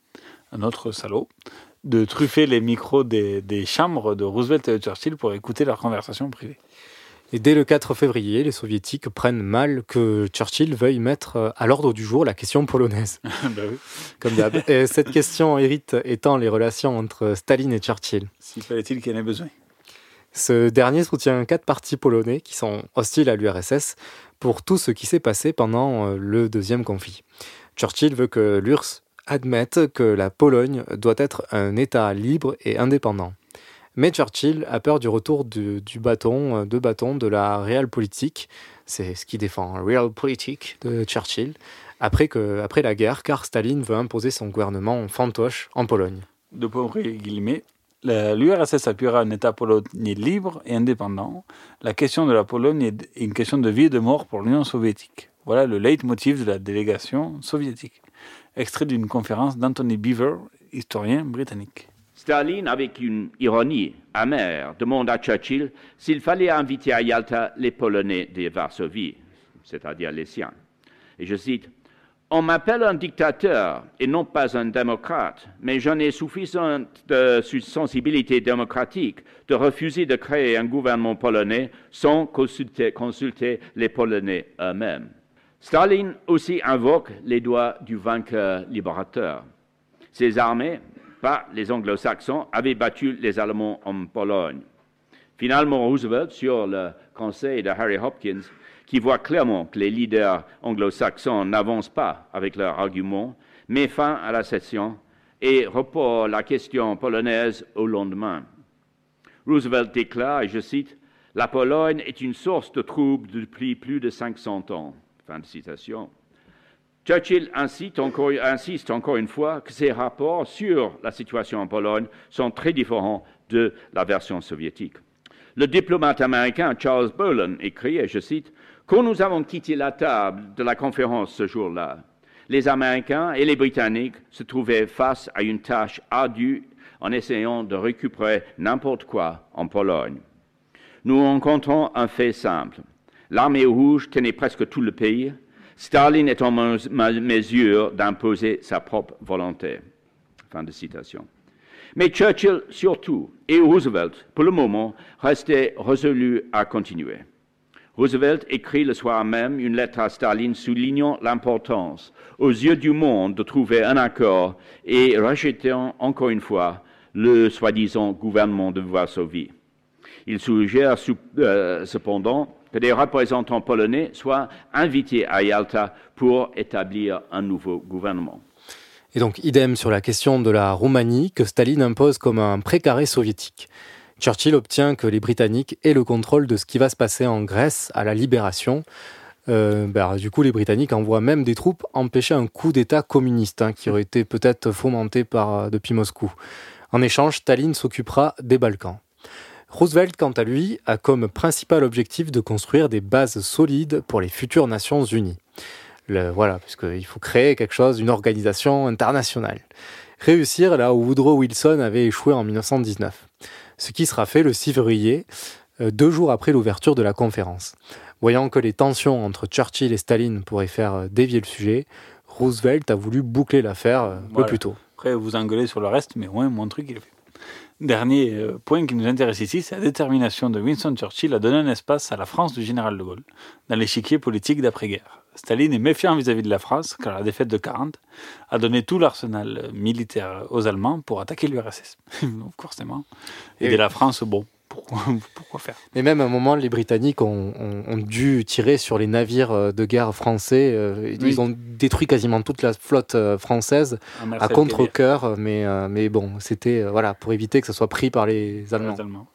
un autre salaud, de truffer les micros des, des chambres de Roosevelt et de Churchill pour écouter leur conversation privée. Et dès le 4 février, les soviétiques prennent mal que Churchill veuille mettre euh, à l'ordre du jour la question polonaise. (laughs) Bah oui. Comme d'hab. Et cette question hérite étant les relations entre Staline et Churchill. S'il fallait-il qu'il y en ait besoin. Ce dernier soutient quatre partis polonais qui sont hostiles à l'URSS pour tout ce qui s'est passé pendant euh, le deuxième conflit. Churchill veut que l'URSS admette que la Pologne doit être un État libre et indépendant. Mais Churchill a peur du retour du, bâton, euh, de bâton de la realpolitik, c'est ce qui défend realpolitik de Churchill, après, que, après la guerre, car Staline veut imposer son gouvernement fantoche en Pologne. de pauvres guillemets, l'URSS appuiera un État polonais libre et indépendant. La question de la Pologne est une question de vie et de mort pour l'Union soviétique. Voilà le leitmotiv de la délégation soviétique. Extrait d'une conférence d'Anthony Beaver, historien britannique. Staline, avec une ironie amère, demande à Churchill s'il fallait inviter à Yalta les Polonais de Varsovie, c'est-à-dire les siens. Et je cite On m'appelle un dictateur et non pas un démocrate, mais j'en ai suffisamment de sensibilité démocratique de refuser de créer un gouvernement polonais sans consulter, les Polonais eux-mêmes. Staline aussi invoque les doigts du vainqueur libérateur. Ses armées, pas les anglo-saxons, avaient battu les Allemands en Pologne. Finalement, Roosevelt, sur le conseil de Harry Hopkins, qui voit clairement que les leaders anglo-saxons n'avancent pas avec leurs arguments, met fin à la session et reporte la question polonaise au lendemain. Roosevelt déclare, et je cite, La Pologne est une source de troubles depuis plus de 500 ans. Fin de citation. Churchill insiste encore, une fois que ses rapports sur la situation en Pologne sont très différents de la version soviétique. Le diplomate américain Charles Bolan écrit, et je cite, Quand nous avons quitté la table de la conférence ce jour-là, les Américains et les Britanniques se trouvaient face à une tâche ardue en essayant de récupérer n'importe quoi en Pologne. Nous rencontrons un fait simple. L'armée rouge tenait presque tout le pays. Staline est en mesure d'imposer sa propre volonté. Fin de citation. Mais Churchill surtout et Roosevelt, pour le moment, restaient résolus à continuer. Roosevelt écrit le soir même une lettre à Staline soulignant l'importance aux yeux du monde de trouver un accord et rejetant encore une fois le soi-disant gouvernement de Varsovie. Il suggère euh, cependant que des représentants polonais soient invités à Yalta pour établir un nouveau gouvernement. Et donc, idem sur la question de la Roumanie que Staline impose comme un précaré soviétique. Churchill obtient que les Britanniques aient le contrôle de ce qui va se passer en Grèce à la libération. Euh, bah, du coup, les Britanniques envoient même des troupes empêcher un coup d'État communiste hein, qui aurait été peut-être fomenté par, depuis Moscou. En échange, Staline s'occupera des Balkans. Roosevelt, quant à lui, a comme principal objectif de construire des bases solides pour les futures Nations Unies. Le, voilà, puisqu'il faut créer quelque chose, une organisation internationale. Réussir là où Woodrow Wilson avait échoué en 1919. Ce qui sera fait le 6 février, euh, deux jours après l'ouverture de la conférence. Voyant que les tensions entre Churchill et Staline pourraient faire euh, dévier le sujet, Roosevelt a voulu boucler l'affaire euh, un peu plus tôt. Après, vous engueulez sur le reste, mais ouais, mon truc, il est fait. Dernier euh, point qui nous intéresse ici, c'est la détermination de Winston Churchill à donner un espace à la France du général de Gaulle dans l'échiquier politique d'après-guerre. Staline est méfiant vis-à-vis de la France car la défaite de 40 a donné tout l'arsenal militaire aux Allemands pour attaquer l'URSS. (laughs) Forcément, aider la France, bon, pourquoi, (laughs) faire Mais même à un moment, les Britanniques ont, dû tirer sur les navires euh, de guerre français. Euh, ils ont détruit quasiment toute la flotte euh, française à contre-coeur. Mais, mais bon, c'était voilà, pour éviter que ça soit pris par les Allemands.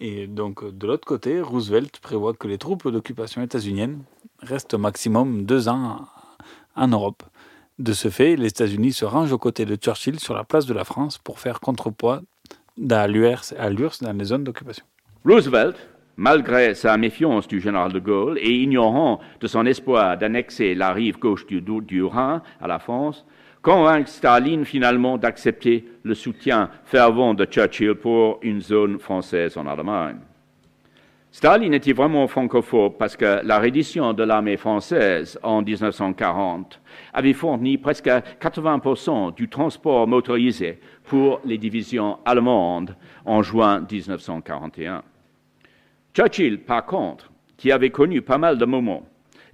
Et donc, de l'autre côté, Roosevelt prévoit que les troupes d'occupation états-uniennes restent au maximum deux ans en Europe. De ce fait, les États-Unis se rangent aux côtés de Churchill sur la place de la France pour faire contrepoids l'URSS dans les zones d'occupation. Roosevelt, malgré sa méfiance du général de Gaulle et ignorant de son espoir d'annexer la rive gauche du, du Rhin à la France, convainc Staline finalement d'accepter le soutien fervent de Churchill pour une zone française en Allemagne. Staline était vraiment francophobe parce que la reddition de l'armée française en 1940 avait fourni presque 80% du transport motorisé pour les divisions allemandes en juin 1941. Churchill, par contre, qui avait connu pas mal de moments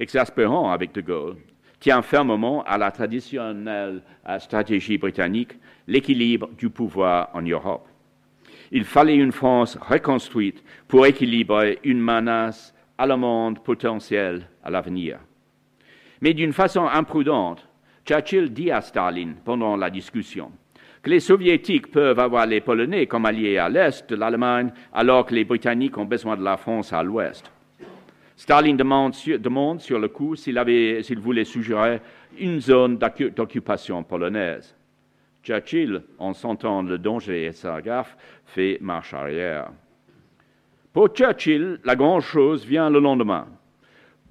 exaspérants avec De Gaulle, tient fermement à la traditionnelle stratégie britannique, l'équilibre du pouvoir en Europe. Il fallait une France reconstruite pour équilibrer une menace allemande potentielle à l'avenir. Mais d'une façon imprudente, Churchill dit à Staline pendant la discussion que les Soviétiques peuvent avoir les Polonais comme alliés à l'est de l'Allemagne alors que les Britanniques ont besoin de la France à l'ouest. Staline demande sur, le coup s'il voulait suggérer une zone d'occupation polonaise. Churchill, en sentant le danger et sa gaffe, fait marche arrière. Pour Churchill, la grande chose vient le lendemain.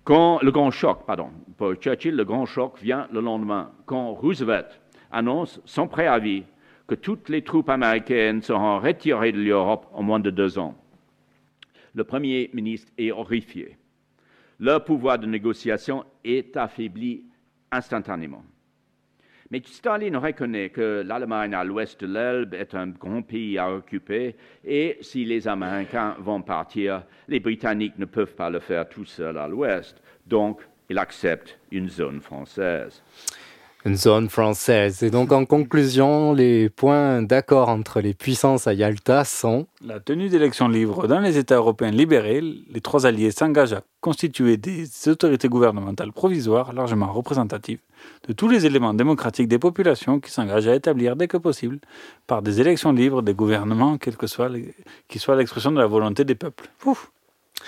Quand, le grand choc, pardon. Pour Churchill, le grand choc vient le lendemain, quand Roosevelt annonce sans préavis que toutes les troupes américaines seront retirées de l'Europe en moins de deux ans. Le Premier ministre est horrifié. Leur pouvoir de négociation est affaibli instantanément. Mais Staline reconnaît que l'Allemagne à l'ouest de l'Elbe est un grand pays à occuper et si les Américains vont partir, les Britanniques ne peuvent pas le faire tout seuls à l'ouest. Donc, il accepte une zone française une zone française. Et donc en conclusion, les points d'accord entre les puissances à Yalta sont la tenue d'élections libres dans les États européens libérés. Les trois alliés s'engagent à constituer des autorités gouvernementales provisoires largement représentatives de tous les éléments démocratiques des populations qui s'engagent à établir dès que possible par des élections libres des gouvernements, quel que soit qui l'expression de la volonté des peuples.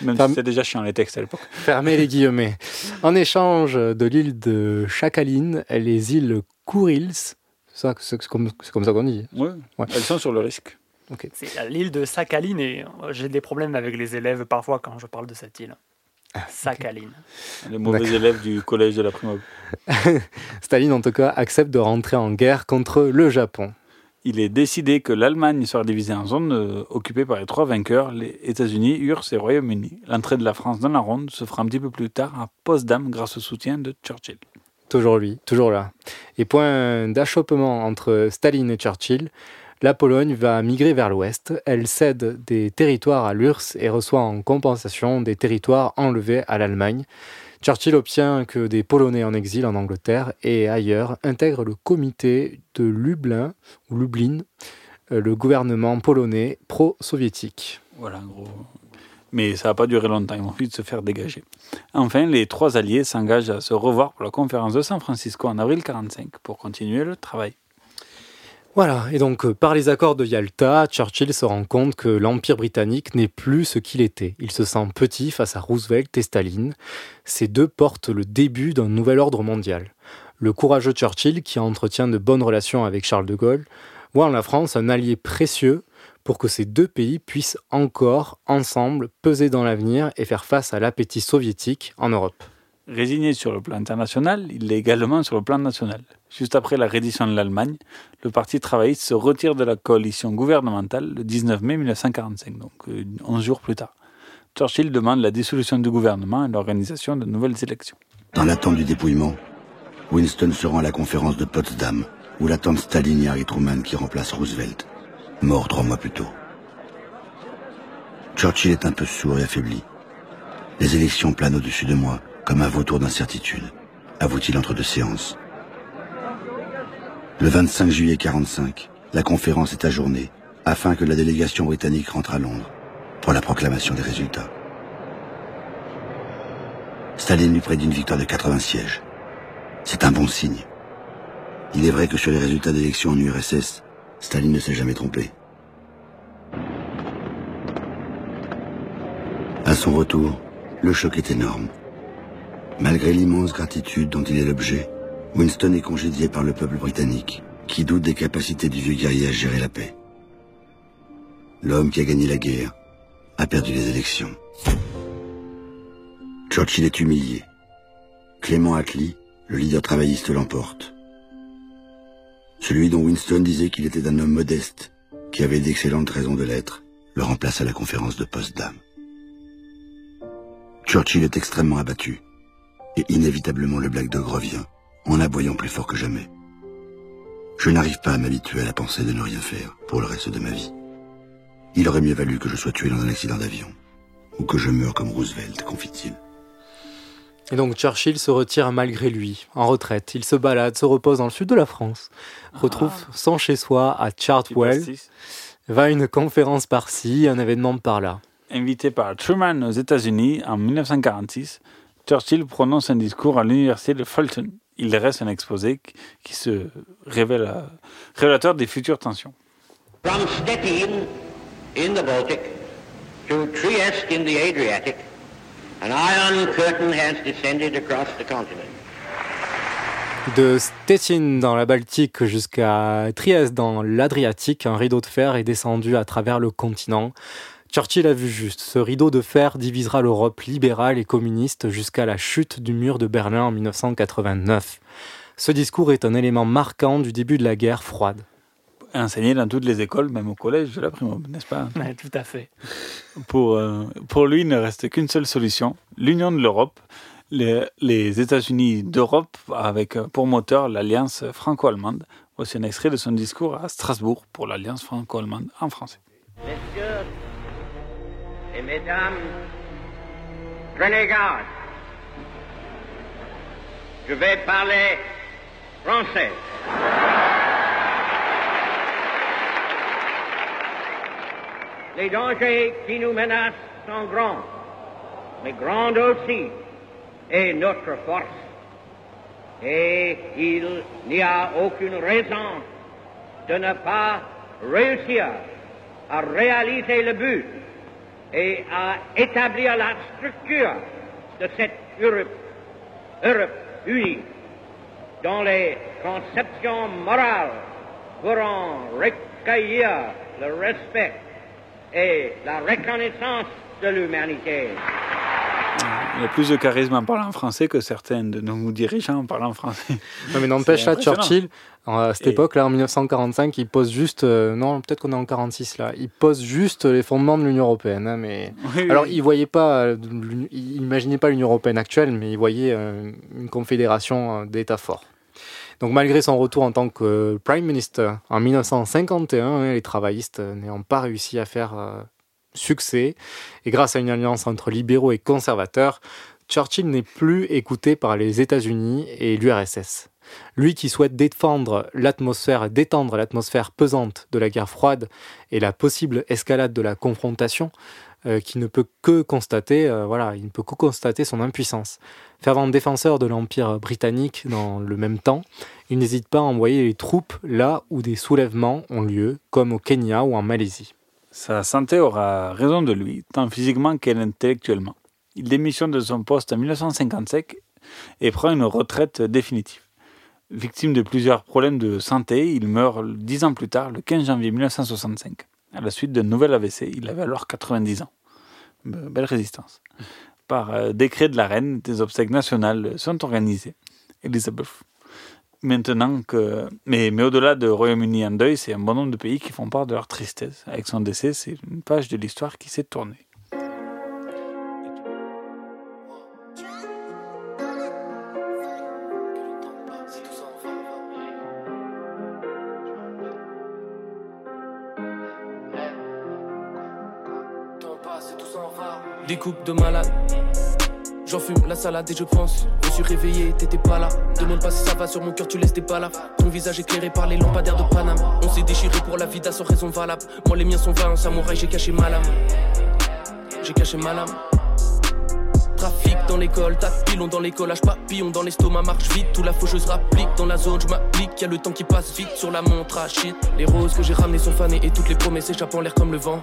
Même si c'est déjà chiant les textes à l'époque. Fermez les guillemets. En échange de l'île de Chakaline, les îles Kourils, c'est comme, comme, ça qu'on dit. Oui, ouais. elles sont sur le risque. C'est l'île de Sakhaline et euh, j'ai des problèmes avec les élèves parfois quand je parle de cette île. Ah, Sakhaline. Les mauvais élèves du collège de la Primauve. (laughs) Staline, en tout cas, accepte de rentrer en guerre contre le Japon il est décidé que l'Allemagne sera divisée en zones euh, occupées par les trois vainqueurs, les États-Unis, URSS et Royaume-Uni. L'entrée de la France dans la ronde se fera un petit peu plus tard à Potsdam grâce au soutien de Churchill. Toujours lui, toujours là. Et point d'achoppement entre Staline et Churchill, la Pologne va migrer vers l'ouest. Elle cède des territoires à l'URSS et reçoit en compensation des territoires enlevés à l'Allemagne. Churchill obtient que des Polonais en exil en Angleterre et ailleurs intègrent le comité de Lublin, ou Lublin, euh, le gouvernement polonais pro-soviétique. Voilà, gros. Mais ça n'a pas duré longtemps, ils ont envie de se faire dégager. Enfin, les trois alliés s'engagent à se revoir pour la conférence de San Francisco en avril 1945 pour continuer le travail. Voilà, et donc euh, par les accords de Yalta, Churchill se rend compte que l'Empire britannique n'est plus ce qu'il était. Il se sent petit face à Roosevelt et Staline. Ces deux portent le début d'un nouvel ordre mondial. Le courageux Churchill, qui entretient de bonnes relations avec Charles de Gaulle, voit en la France un allié précieux pour que ces deux pays puissent encore, ensemble, peser dans l'avenir et faire face à l'appétit soviétique en Europe. Résigné sur le plan international, il l'est également sur le plan national. Juste après la reddition de l'Allemagne, le Parti travailliste se retire de la coalition gouvernementale le 19 mai 1945, donc 11 euh, jours plus tard. Churchill demande la dissolution du gouvernement et l'organisation de nouvelles élections. Dans l'attente du dépouillement, Winston se rend à la conférence de Potsdam, où l'attente Staline et Truman qui remplace Roosevelt, mort trois mois plus tôt. Churchill est un peu sourd et affaibli. Les élections planent au-dessus de moi, comme un vautour d'incertitude, avoue-t-il entre deux séances? Le 25 juillet 45, la conférence est ajournée afin que la délégation britannique rentre à Londres pour la proclamation des résultats. Staline lui prédit une victoire de 80 sièges. C'est un bon signe. Il est vrai que sur les résultats d'élection en URSS, Staline ne s'est jamais trompé. À son retour, le choc est énorme. Malgré l'immense gratitude dont il est l'objet, Winston est congédié par le peuple britannique, qui doute des capacités du vieux guerrier à gérer la paix. L'homme qui a gagné la guerre a perdu les élections. Churchill est humilié. Clément Attlee, le leader travailliste, l'emporte. Celui dont Winston disait qu'il était un homme modeste, qui avait d'excellentes raisons de l'être, le remplace à la conférence de Potsdam. Churchill est extrêmement abattu. Et inévitablement le Black Dog revient, en aboyant plus fort que jamais. Je n'arrive pas à m'habituer à la pensée de ne rien faire pour le reste de ma vie. Il aurait mieux valu que je sois tué dans un accident d'avion, ou que je meure comme Roosevelt, confie-t-il. Et donc Churchill se retire malgré lui, en retraite. Il se balade, se repose dans le sud de la France, retrouve ah. son chez-soi à Chartwell, va à une conférence par-ci, un événement par-là. Invité par Truman aux États-Unis en 1946, Churchill prononce un discours à l'université de Fulton. Il reste un exposé qui se révèle révélateur des futures tensions. From Stettin in the Baltic to Trieste in the Adriatic, an iron curtain has descended across the continent. De Stettin dans la Baltique jusqu'à Trieste dans l'Adriatique, un rideau de fer est descendu à travers le continent. Churchill a vu juste. Ce rideau de fer divisera l'Europe libérale et communiste jusqu'à la chute du mur de Berlin en 1989. Ce discours est un élément marquant du début de la guerre froide. enseigner dans toutes les écoles, même au collège de la Primo, n'est-ce pas? Ouais, tout à fait. pour, euh, pour lui, il ne reste qu'une seule solution, l'union de l'Europe, les, les États-Unis d'Europe, avec pour moteur l'alliance franco-allemande. Voici un extrait de son discours à Strasbourg pour l'alliance franco-allemande en français. Messieurs et mesdames, prenez garde. Je vais parler français. Les dangers qui nous menacent sont grands, mais grandes aussi est notre force. Et il n'y a aucune raison de ne pas réussir à réaliser le but et à établir la structure de cette Europe, Europe unie, dont les conceptions morales pourront recueillir le respect et la reconnaissance de l'humanité. Il a plus de charisme en parlant français que certains de nos dirigeants en parlant français. (laughs) Non, mais n'empêche, là. Churchill, à cette Et- époque-là, en 1945, il pose juste. euh, non, peut-être qu'on est en 46 là. Il pose juste les fondements de l'Union européenne. hein, mais Oui, (laughs) oui. alors, il voyait pas, euh, il imaginait pas l'Union européenne actuelle, mais il voyait euh, une confédération euh, d'États forts. Donc, malgré son retour en tant que euh, Prime Minister en 1951, hein, les travaillistes euh, n'ayant pas réussi à faire euh, succès, et grâce à une alliance entre libéraux et conservateurs, Churchill n'est plus écouté par les États-Unis et l'URSS. Lui qui souhaite défendre l'atmosphère, détendre l'atmosphère pesante de la guerre froide et la possible escalade de la confrontation, euh, qui ne peut que constater, euh, voilà, il ne peut que constater son impuissance. Fervent défenseur de l'Empire britannique dans le même temps, il n'hésite pas à envoyer les troupes là où des soulèvements ont lieu, comme au Kenya ou en Malaisie. Sa santé aura raison de lui, tant physiquement qu'intellectuellement. Il démissionne de son poste en 1955 et prend une retraite définitive. Victime de plusieurs problèmes de santé, il meurt dix ans plus tard, le 15 janvier 1965, à la suite d'un nouvel AVC. Il avait alors 90 ans. Be- Belle résistance. Par euh, décret de la reine, des obsèques nationales sont organisées. Elisabeth. Maintenant que. Mais, mais au-delà de Royaume-Uni en deuil, c'est un bon nombre de pays qui font part de leur tristesse. Avec son décès, c'est une page de l'histoire qui s'est tournée. De. J'en fume la salade et je pense. Je suis réveillé, t'étais pas là. Demande pas si ça va sur mon cœur, tu laisses tes là. Ton visage éclairé par les lampadaires de Paname. On s'est déchiré pour la vida sans raison valable. Moi, les miens sont vains, en samouraï, j'ai caché ma lame. J'ai caché ma lame. Trafic dans l'école, tas de pilons dans l'école, H papillon dans l'estomac, marche vite, tout la faucheuse rapplique dans la zone, je m'applique, y a le temps qui passe vite sur la montre à shit. Les roses que j'ai ramenées sont fanées et toutes les promesses échappent en l'air comme le vent.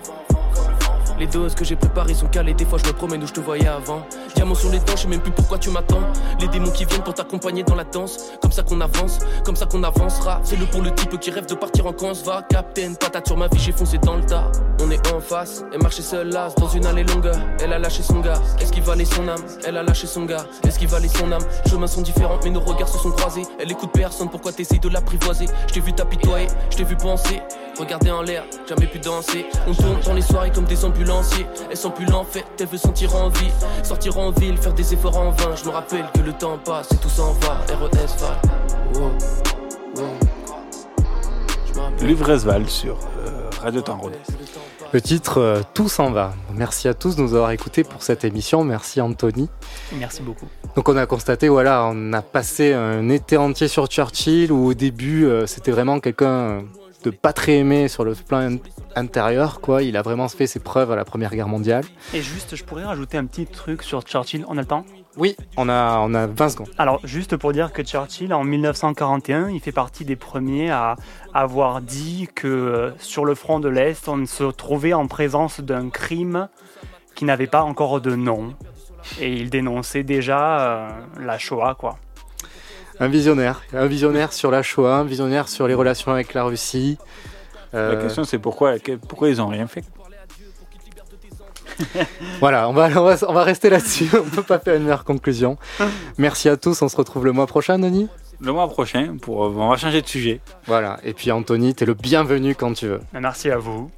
Les doses que j'ai préparées sont calées, des fois je me promène où je te voyais avant. Diamant sur les dents, je sais même plus pourquoi tu m'attends. Les démons qui viennent pour t'accompagner dans la danse. Comme ça qu'on avance, comme ça qu'on avancera. C'est le pour le type qui rêve de partir en camp, va. Captain, patate sur ma vie, j'ai foncé dans le tas. On est en face, et marcher seule là, dans une allée longue. Elle a lâché son gars, est-ce qu'il valait son âme? Elle a lâché son gars, est-ce qu'il valait son âme? Chemins sont différents, mais nos regards se sont croisés. Elle écoute personne, pourquoi t'essayes de l'apprivoiser? Je t'ai vu t'apitoyer, je t'ai vu penser. Regarder en l'air, jamais pu danser. On tourne dans les soirées comme des ambulanciers. Elle sent plus l'enfer, elle veut sentir en vie. Sortir en ville, faire des efforts en vain. Je me rappelle que le temps passe et tout s'en va. RES va. Wow. Luvresval sur euh, Radio Temps Rodé. Le titre euh, Tout s'en va. Merci à tous de nous avoir écoutés pour cette émission. Merci Anthony. Merci beaucoup. Donc on a constaté, voilà, on a passé un été entier sur Churchill où au début euh, c'était vraiment quelqu'un de pas très aimé sur le plan in- intérieur, quoi. Il a vraiment fait ses preuves à la Première Guerre mondiale. Et juste, je pourrais rajouter un petit truc sur Churchill. On a le temps? Oui, on a, on a 20 secondes. Alors, juste pour dire que Churchill, en 1941, il fait partie des premiers à avoir dit que euh, sur le front de l'Est, on se trouvait en présence d'un crime qui n'avait pas encore de nom. Et il dénonçait déjà euh, la Shoah, quoi. Un visionnaire, un visionnaire sur la Shoah, un visionnaire sur les relations avec la Russie. La Euh, question, c'est pourquoi, pourquoi ils n'ont rien fait? (laughs) Voilà, on va, on va, on va rester là-dessus. On peut pas faire une meilleure conclusion. Merci à tous. On se retrouve le mois prochain, Denis. le mois prochain. Pour, on va changer de sujet. Voilà. Et puis Anthony, t'es le bienvenu quand tu veux. Merci à vous.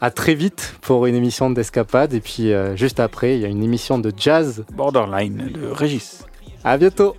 À très vite pour une émission d'escapade. Et puis euh, juste après, il y a une émission de jazz. Borderline de Régis. À bientôt.